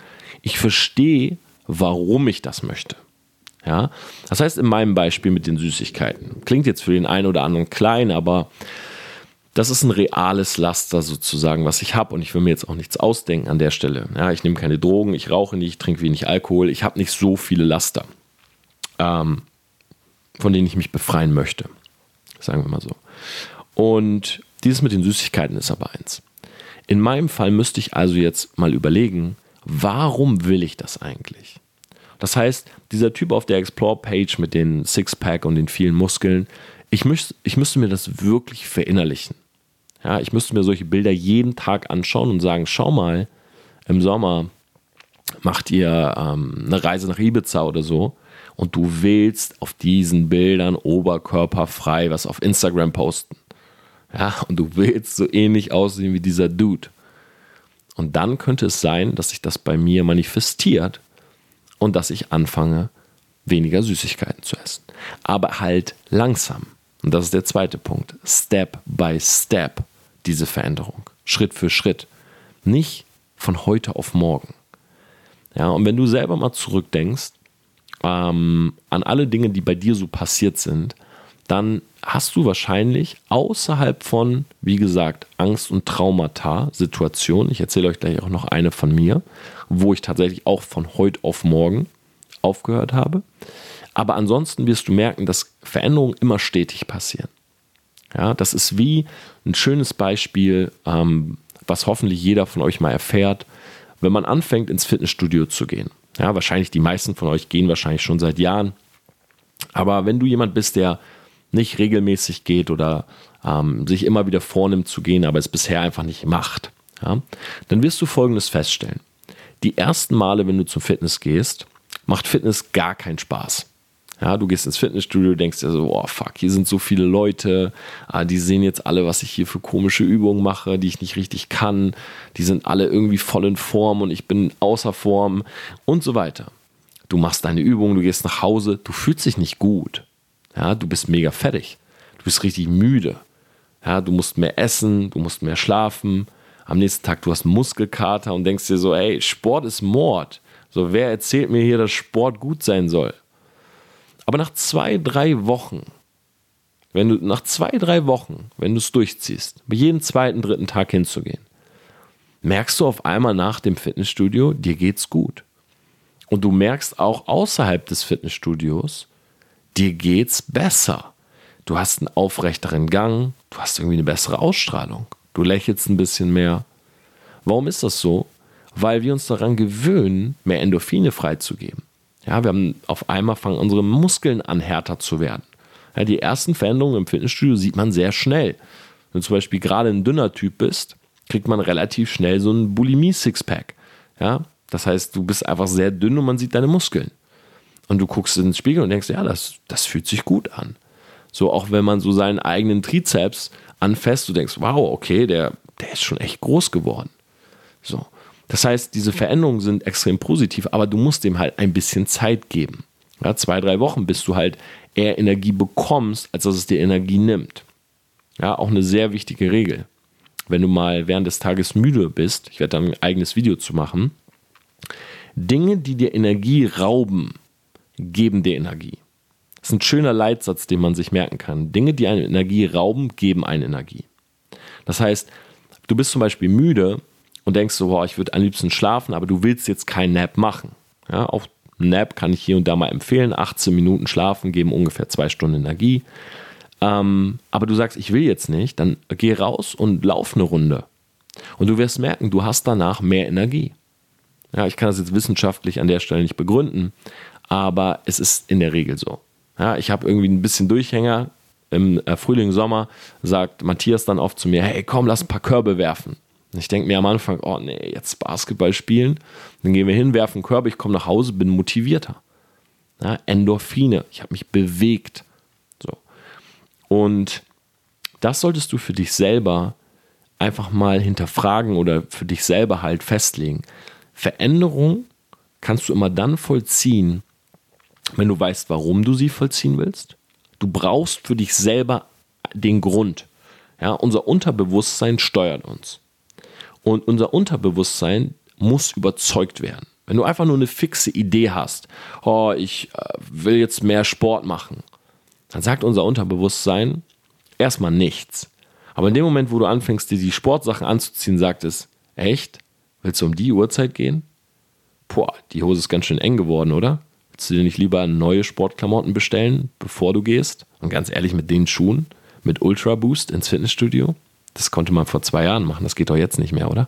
ich verstehe, warum ich das möchte. Ja, das heißt, in meinem Beispiel mit den Süßigkeiten, klingt jetzt für den einen oder anderen klein, aber das ist ein reales Laster sozusagen, was ich habe und ich will mir jetzt auch nichts ausdenken an der Stelle. Ja, ich nehme keine Drogen, ich rauche nicht, ich trinke wenig Alkohol, ich habe nicht so viele Laster, ähm, von denen ich mich befreien möchte, sagen wir mal so. Und dieses mit den Süßigkeiten ist aber eins. In meinem Fall müsste ich also jetzt mal überlegen, warum will ich das eigentlich? Das heißt, dieser Typ auf der Explore-Page mit den Sixpack und den vielen Muskeln, ich, müß, ich müsste mir das wirklich verinnerlichen. Ja, ich müsste mir solche Bilder jeden Tag anschauen und sagen, schau mal, im Sommer macht ihr ähm, eine Reise nach Ibiza oder so und du willst auf diesen Bildern oberkörperfrei was auf Instagram posten. Ja, und du willst so ähnlich aussehen wie dieser Dude. Und dann könnte es sein, dass sich das bei mir manifestiert und dass ich anfange, weniger Süßigkeiten zu essen. Aber halt langsam. Und das ist der zweite Punkt. Step by Step diese Veränderung. Schritt für Schritt. Nicht von heute auf morgen. Ja, und wenn du selber mal zurückdenkst ähm, an alle Dinge, die bei dir so passiert sind, dann hast du wahrscheinlich außerhalb von, wie gesagt, Angst- und Traumata-Situationen, ich erzähle euch gleich auch noch eine von mir, wo ich tatsächlich auch von heute auf morgen aufgehört habe. Aber ansonsten wirst du merken, dass Veränderungen immer stetig passieren. Ja, das ist wie ein schönes Beispiel, ähm, was hoffentlich jeder von euch mal erfährt, wenn man anfängt, ins Fitnessstudio zu gehen. Ja, wahrscheinlich die meisten von euch gehen wahrscheinlich schon seit Jahren. Aber wenn du jemand bist, der nicht regelmäßig geht oder ähm, sich immer wieder vornimmt zu gehen, aber es bisher einfach nicht macht, ja, dann wirst du Folgendes feststellen. Die ersten Male, wenn du zum Fitness gehst, macht Fitness gar keinen Spaß. Ja, du gehst ins Fitnessstudio, denkst dir so, oh fuck, hier sind so viele Leute, ah, die sehen jetzt alle, was ich hier für komische Übungen mache, die ich nicht richtig kann. Die sind alle irgendwie voll in Form und ich bin außer Form und so weiter. Du machst deine Übungen, du gehst nach Hause, du fühlst dich nicht gut. Ja, du bist mega fertig. Du bist richtig müde. Ja, du musst mehr essen, du musst mehr schlafen. Am nächsten Tag du hast Muskelkater und denkst dir so, ey, Sport ist Mord. So, wer erzählt mir hier, dass Sport gut sein soll? Aber nach zwei, drei Wochen, wenn du nach zwei, drei Wochen, wenn du es durchziehst, bei jedem zweiten, dritten Tag hinzugehen, merkst du auf einmal nach dem Fitnessstudio, dir geht's gut. Und du merkst auch außerhalb des Fitnessstudios, dir geht's besser. Du hast einen aufrechteren Gang, du hast irgendwie eine bessere Ausstrahlung. Du lächelst ein bisschen mehr. Warum ist das so? Weil wir uns daran gewöhnen, mehr Endorphine freizugeben. Ja, wir haben auf einmal fangen unsere Muskeln an härter zu werden. Ja, die ersten Veränderungen im Fitnessstudio sieht man sehr schnell. Wenn du zum Beispiel gerade ein dünner Typ bist, kriegt man relativ schnell so ein Bulimie-Sixpack. Ja, das heißt, du bist einfach sehr dünn und man sieht deine Muskeln. Und du guckst in den Spiegel und denkst, ja, das, das fühlt sich gut an. So, auch wenn man so seinen eigenen Trizeps anfasst, du denkst, wow, okay, der, der ist schon echt groß geworden. So. Das heißt, diese Veränderungen sind extrem positiv, aber du musst dem halt ein bisschen Zeit geben. Ja, zwei, drei Wochen, bis du halt eher Energie bekommst, als dass es dir Energie nimmt. Ja, auch eine sehr wichtige Regel. Wenn du mal während des Tages müde bist, ich werde da ein eigenes Video zu machen, Dinge, die dir Energie rauben, geben dir Energie. Das ist ein schöner Leitsatz, den man sich merken kann. Dinge, die eine Energie rauben, geben eine Energie. Das heißt, du bist zum Beispiel müde und denkst so, boah, ich würde am liebsten schlafen, aber du willst jetzt keinen Nap machen. Ja, auch Nap kann ich hier und da mal empfehlen. 18 Minuten schlafen geben ungefähr zwei Stunden Energie. Ähm, aber du sagst, ich will jetzt nicht, dann geh raus und lauf eine Runde. Und du wirst merken, du hast danach mehr Energie. Ja, ich kann das jetzt wissenschaftlich an der Stelle nicht begründen, aber es ist in der Regel so. Ja, ich habe irgendwie ein bisschen Durchhänger. Im äh, Frühling, Sommer sagt Matthias dann oft zu mir: Hey, komm, lass ein paar Körbe werfen. Ich denke mir am Anfang: Oh nee, jetzt Basketball spielen. Dann gehen wir hin, werfen Körbe, ich komme nach Hause, bin motivierter. Ja, Endorphine, ich habe mich bewegt. So. Und das solltest du für dich selber einfach mal hinterfragen oder für dich selber halt festlegen. Veränderung kannst du immer dann vollziehen, wenn du weißt, warum du sie vollziehen willst. Du brauchst für dich selber den Grund. Ja, unser Unterbewusstsein steuert uns. Und unser Unterbewusstsein muss überzeugt werden. Wenn du einfach nur eine fixe Idee hast, oh, ich äh, will jetzt mehr Sport machen, dann sagt unser Unterbewusstsein erstmal nichts. Aber in dem Moment, wo du anfängst, dir die Sportsachen anzuziehen, sagt es, echt? Willst du um die Uhrzeit gehen? Boah, die Hose ist ganz schön eng geworden, oder? Willst du dir nicht lieber neue Sportklamotten bestellen, bevor du gehst? Und ganz ehrlich, mit den Schuhen, mit Ultra Boost ins Fitnessstudio, das konnte man vor zwei Jahren machen, das geht doch jetzt nicht mehr, oder?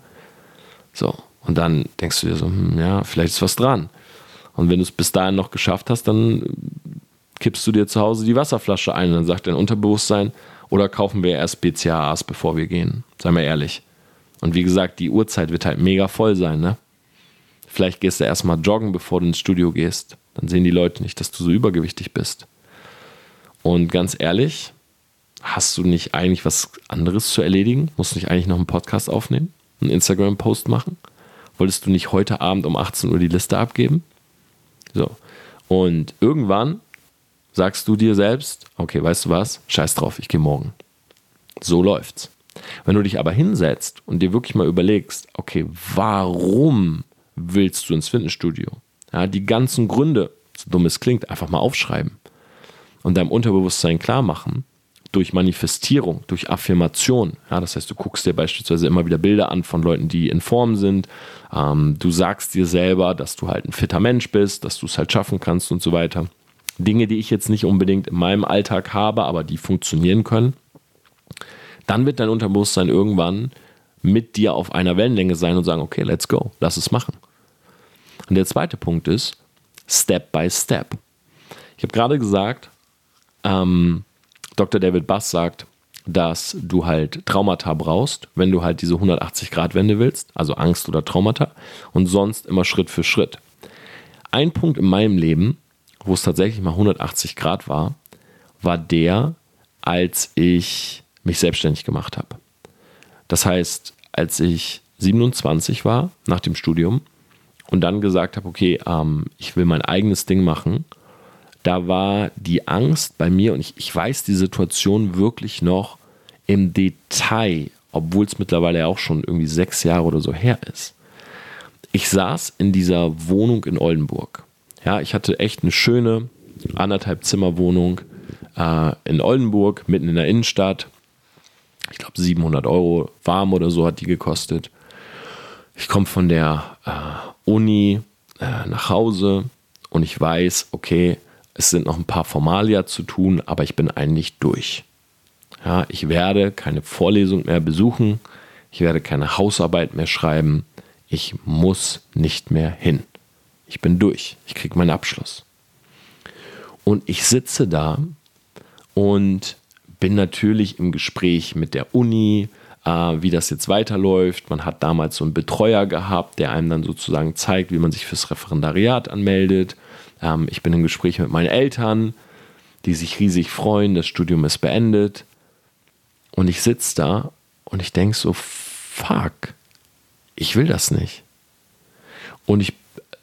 So, und dann denkst du dir so, hm, ja, vielleicht ist was dran. Und wenn du es bis dahin noch geschafft hast, dann kippst du dir zu Hause die Wasserflasche ein und dann sagt dein Unterbewusstsein, oder kaufen wir erst BCAAs, bevor wir gehen. Sei mal ehrlich. Und wie gesagt, die Uhrzeit wird halt mega voll sein, ne? Vielleicht gehst du erstmal joggen, bevor du ins Studio gehst. Dann sehen die Leute nicht, dass du so übergewichtig bist. Und ganz ehrlich, hast du nicht eigentlich was anderes zu erledigen? Musst du nicht eigentlich noch einen Podcast aufnehmen? Einen Instagram-Post machen? Wolltest du nicht heute Abend um 18 Uhr die Liste abgeben? So. Und irgendwann sagst du dir selbst, okay, weißt du was? Scheiß drauf, ich gehe morgen. So läuft's. Wenn du dich aber hinsetzt und dir wirklich mal überlegst, okay, warum willst du ins Fitnessstudio? Ja, die ganzen Gründe, so dumm es klingt, einfach mal aufschreiben und deinem Unterbewusstsein klar machen, durch Manifestierung, durch Affirmation. Ja, das heißt, du guckst dir beispielsweise immer wieder Bilder an von Leuten, die in Form sind. Ähm, du sagst dir selber, dass du halt ein fitter Mensch bist, dass du es halt schaffen kannst und so weiter. Dinge, die ich jetzt nicht unbedingt in meinem Alltag habe, aber die funktionieren können. Dann wird dein Unterbewusstsein irgendwann mit dir auf einer Wellenlänge sein und sagen, okay, let's go, lass es machen. Und der zweite Punkt ist Step by Step. Ich habe gerade gesagt, ähm, Dr. David Bass sagt, dass du halt Traumata brauchst, wenn du halt diese 180-Grad-Wende willst, also Angst oder Traumata, und sonst immer Schritt für Schritt. Ein Punkt in meinem Leben, wo es tatsächlich mal 180 Grad war, war der, als ich mich selbstständig gemacht habe. Das heißt, als ich 27 war nach dem Studium und dann gesagt habe, okay, ähm, ich will mein eigenes Ding machen, da war die Angst bei mir und ich, ich weiß die Situation wirklich noch im Detail, obwohl es mittlerweile auch schon irgendwie sechs Jahre oder so her ist. Ich saß in dieser Wohnung in Oldenburg. Ja, ich hatte echt eine schöne anderthalb Zimmer Wohnung äh, in Oldenburg, mitten in der Innenstadt. Ich glaube 700 Euro warm oder so hat die gekostet. Ich komme von der äh, Uni, äh, nach Hause und ich weiß, okay, es sind noch ein paar Formalia zu tun, aber ich bin eigentlich durch. Ja, ich werde keine Vorlesung mehr besuchen, ich werde keine Hausarbeit mehr schreiben, ich muss nicht mehr hin. Ich bin durch, ich kriege meinen Abschluss. Und ich sitze da und bin natürlich im Gespräch mit der Uni, wie das jetzt weiterläuft. Man hat damals so einen Betreuer gehabt, der einem dann sozusagen zeigt, wie man sich fürs Referendariat anmeldet. Ähm, ich bin im Gespräch mit meinen Eltern, die sich riesig freuen, das Studium ist beendet. Und ich sitze da und ich denke so, fuck, ich will das nicht. Und ich,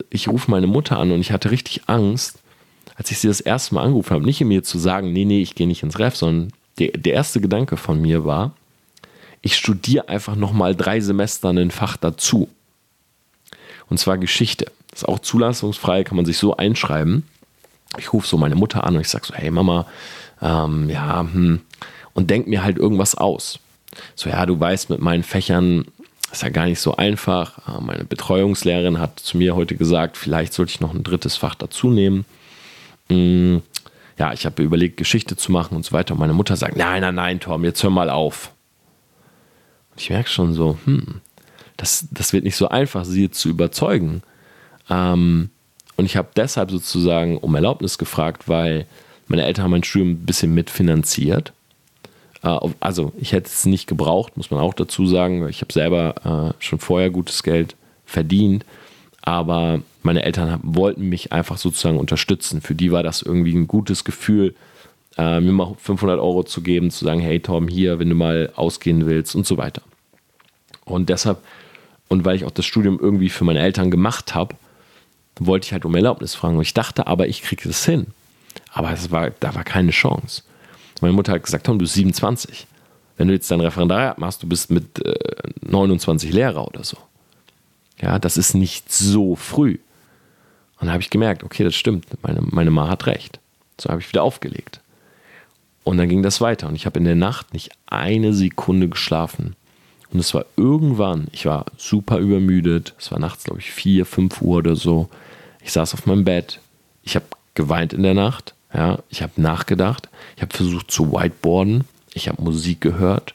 ich rufe meine Mutter an und ich hatte richtig Angst, als ich sie das erste Mal angerufen habe, nicht in mir zu sagen, nee, nee, ich gehe nicht ins Ref, sondern der, der erste Gedanke von mir war, ich studiere einfach nochmal drei Semester ein Fach dazu. Und zwar Geschichte. Das ist auch zulassungsfrei, kann man sich so einschreiben. Ich rufe so meine Mutter an und ich sage so, hey Mama, ähm, ja, hm, und denk mir halt irgendwas aus. So, ja, du weißt, mit meinen Fächern ist ja gar nicht so einfach. Äh, meine Betreuungslehrerin hat zu mir heute gesagt, vielleicht sollte ich noch ein drittes Fach dazu nehmen. Hm, ja, ich habe überlegt, Geschichte zu machen und so weiter. Und meine Mutter sagt, nein, nein, nein, Tom, jetzt hör mal auf. Ich merke schon so, hm, das, das wird nicht so einfach, sie zu überzeugen. Ähm, und ich habe deshalb sozusagen um Erlaubnis gefragt, weil meine Eltern haben mein Studium ein bisschen mitfinanziert. Äh, also ich hätte es nicht gebraucht, muss man auch dazu sagen. Ich habe selber äh, schon vorher gutes Geld verdient, aber meine Eltern wollten mich einfach sozusagen unterstützen. Für die war das irgendwie ein gutes Gefühl, äh, mir mal 500 Euro zu geben, zu sagen, hey Tom, hier, wenn du mal ausgehen willst und so weiter. Und deshalb, und weil ich auch das Studium irgendwie für meine Eltern gemacht habe, wollte ich halt um Erlaubnis fragen. Und ich dachte aber, ich kriege das hin. Aber es war, da war keine Chance. Meine Mutter hat gesagt, Tom, du bist 27. Wenn du jetzt dein Referendariat machst, du bist mit äh, 29 Lehrer oder so. Ja, das ist nicht so früh. Und dann habe ich gemerkt, okay, das stimmt, meine, meine Ma hat recht. So habe ich wieder aufgelegt. Und dann ging das weiter. Und ich habe in der Nacht nicht eine Sekunde geschlafen. Und es war irgendwann, ich war super übermüdet. Es war nachts, glaube ich, 4, 5 Uhr oder so. Ich saß auf meinem Bett. Ich habe geweint in der Nacht. Ja, ich habe nachgedacht. Ich habe versucht zu whiteboarden. Ich habe Musik gehört.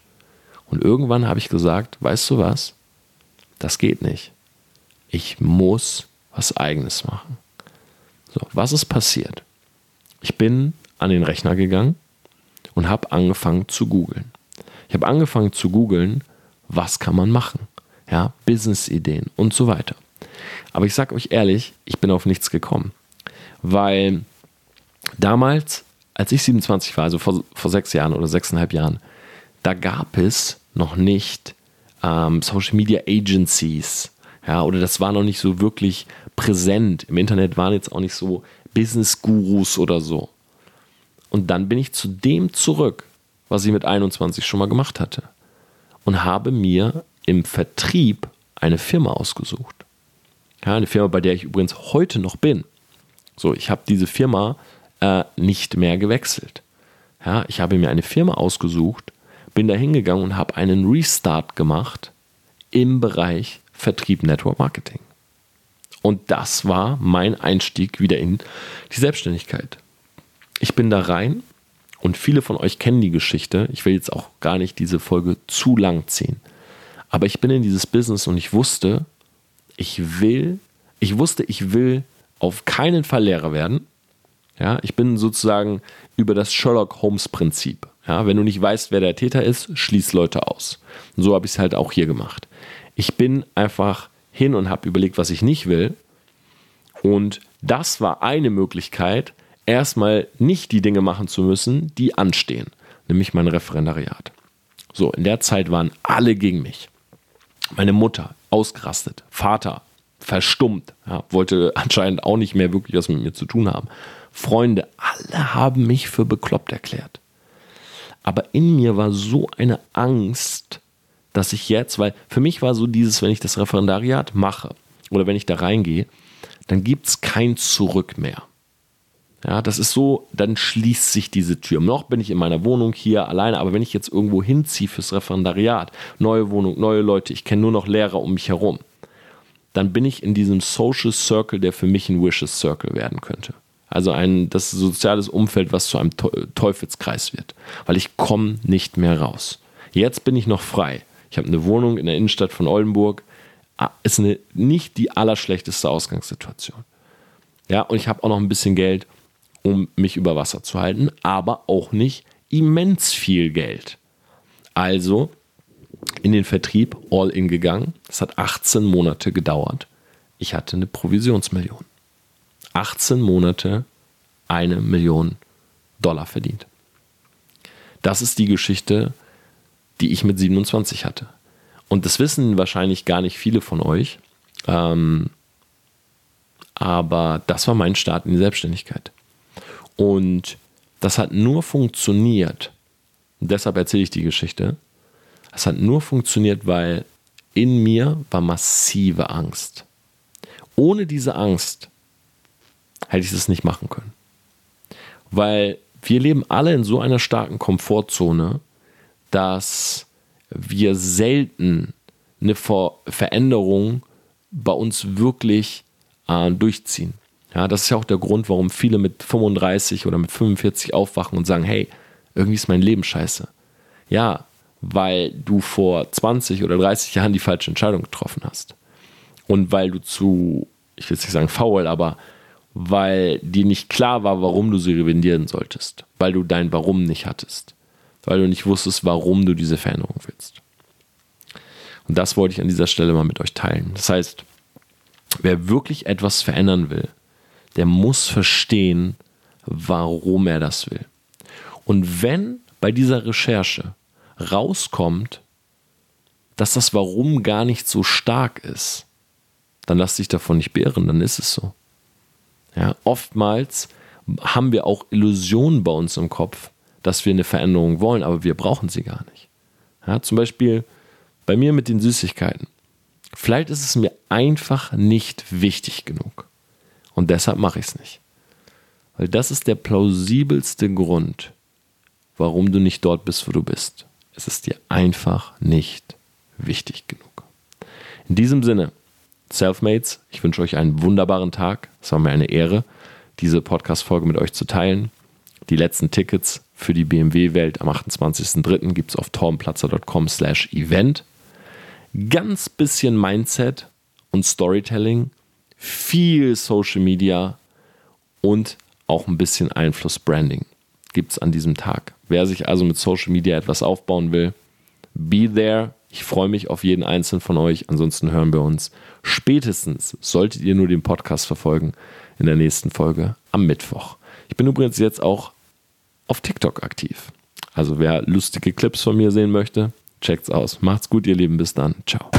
Und irgendwann habe ich gesagt, weißt du was? Das geht nicht. Ich muss was eigenes machen. So, was ist passiert? Ich bin an den Rechner gegangen und habe angefangen zu googeln. Ich habe angefangen zu googeln, was kann man machen? Ja, Business-Ideen und so weiter. Aber ich sage euch ehrlich, ich bin auf nichts gekommen. Weil damals, als ich 27 war, also vor, vor sechs Jahren oder sechseinhalb Jahren, da gab es noch nicht ähm, Social Media Agencies. Ja, oder das war noch nicht so wirklich präsent. Im Internet waren jetzt auch nicht so Business-Gurus oder so. Und dann bin ich zu dem zurück, was ich mit 21 schon mal gemacht hatte. Und habe mir im Vertrieb eine Firma ausgesucht. Ja, eine Firma, bei der ich übrigens heute noch bin. So, ich habe diese Firma äh, nicht mehr gewechselt. Ja, ich habe mir eine Firma ausgesucht, bin da hingegangen und habe einen Restart gemacht im Bereich Vertrieb Network Marketing. Und das war mein Einstieg wieder in die Selbstständigkeit. Ich bin da rein und viele von euch kennen die Geschichte. Ich will jetzt auch gar nicht diese Folge zu lang ziehen. Aber ich bin in dieses Business und ich wusste, ich will, ich wusste, ich will auf keinen Fall Lehrer werden. Ja, ich bin sozusagen über das Sherlock Holmes Prinzip. Ja, wenn du nicht weißt, wer der Täter ist, schließ Leute aus. Und so habe ich es halt auch hier gemacht. Ich bin einfach hin und habe überlegt, was ich nicht will. Und das war eine Möglichkeit, erstmal nicht die Dinge machen zu müssen, die anstehen, nämlich mein Referendariat. So, in der Zeit waren alle gegen mich. Meine Mutter ausgerastet, Vater verstummt, ja, wollte anscheinend auch nicht mehr wirklich was mit mir zu tun haben. Freunde, alle haben mich für bekloppt erklärt. Aber in mir war so eine Angst, dass ich jetzt, weil für mich war so dieses, wenn ich das Referendariat mache oder wenn ich da reingehe, dann gibt es kein Zurück mehr. Ja, das ist so, dann schließt sich diese Tür. Noch bin ich in meiner Wohnung hier alleine, aber wenn ich jetzt irgendwo hinziehe fürs Referendariat, neue Wohnung, neue Leute, ich kenne nur noch Lehrer um mich herum, dann bin ich in diesem Social Circle, der für mich ein Wishes Circle werden könnte. Also ein das soziales Umfeld, was zu einem Teufelskreis wird, weil ich komme nicht mehr raus. Jetzt bin ich noch frei. Ich habe eine Wohnung in der Innenstadt von Oldenburg. Ah, ist eine, nicht die allerschlechteste Ausgangssituation. Ja, und ich habe auch noch ein bisschen Geld, um mich über Wasser zu halten, aber auch nicht immens viel Geld. Also in den Vertrieb all in gegangen. Es hat 18 Monate gedauert. Ich hatte eine Provisionsmillion. 18 Monate eine Million Dollar verdient. Das ist die Geschichte, die ich mit 27 hatte. Und das wissen wahrscheinlich gar nicht viele von euch. Ähm, aber das war mein Start in die Selbstständigkeit. Und das hat nur funktioniert. Deshalb erzähle ich die Geschichte. Es hat nur funktioniert, weil in mir war massive Angst. Ohne diese Angst hätte ich es nicht machen können. Weil wir leben alle in so einer starken Komfortzone, dass wir selten eine Ver Veränderung bei uns wirklich äh, durchziehen. Ja, das ist ja auch der Grund, warum viele mit 35 oder mit 45 aufwachen und sagen, hey, irgendwie ist mein Leben scheiße. Ja, weil du vor 20 oder 30 Jahren die falsche Entscheidung getroffen hast. Und weil du zu, ich will jetzt nicht sagen faul, aber weil dir nicht klar war, warum du sie revidieren solltest. Weil du dein Warum nicht hattest. Weil du nicht wusstest, warum du diese Veränderung willst. Und das wollte ich an dieser Stelle mal mit euch teilen. Das heißt, wer wirklich etwas verändern will, der muss verstehen, warum er das will. Und wenn bei dieser Recherche rauskommt, dass das Warum gar nicht so stark ist, dann lass dich davon nicht beirren, dann ist es so. Ja, oftmals haben wir auch Illusionen bei uns im Kopf, dass wir eine Veränderung wollen, aber wir brauchen sie gar nicht. Ja, zum Beispiel bei mir mit den Süßigkeiten. Vielleicht ist es mir einfach nicht wichtig genug. Und deshalb mache ich es nicht. Weil das ist der plausibelste Grund, warum du nicht dort bist, wo du bist. Es ist dir einfach nicht wichtig genug. In diesem Sinne, Selfmates, ich wünsche euch einen wunderbaren Tag. Es war mir eine Ehre, diese Podcast-Folge mit euch zu teilen. Die letzten Tickets für die BMW-Welt am 28.03. gibt es auf tormplatzer.com slash event. Ganz bisschen Mindset und Storytelling, viel Social Media und auch ein bisschen Einfluss Branding gibt es an diesem Tag. Wer sich also mit Social Media etwas aufbauen will, be there. Ich freue mich auf jeden einzelnen von euch. Ansonsten hören wir uns spätestens, solltet ihr nur den Podcast verfolgen, in der nächsten Folge am Mittwoch. Ich bin übrigens jetzt auch auf TikTok aktiv. Also wer lustige Clips von mir sehen möchte, checkt's aus. Macht's gut, ihr Lieben. Bis dann. Ciao.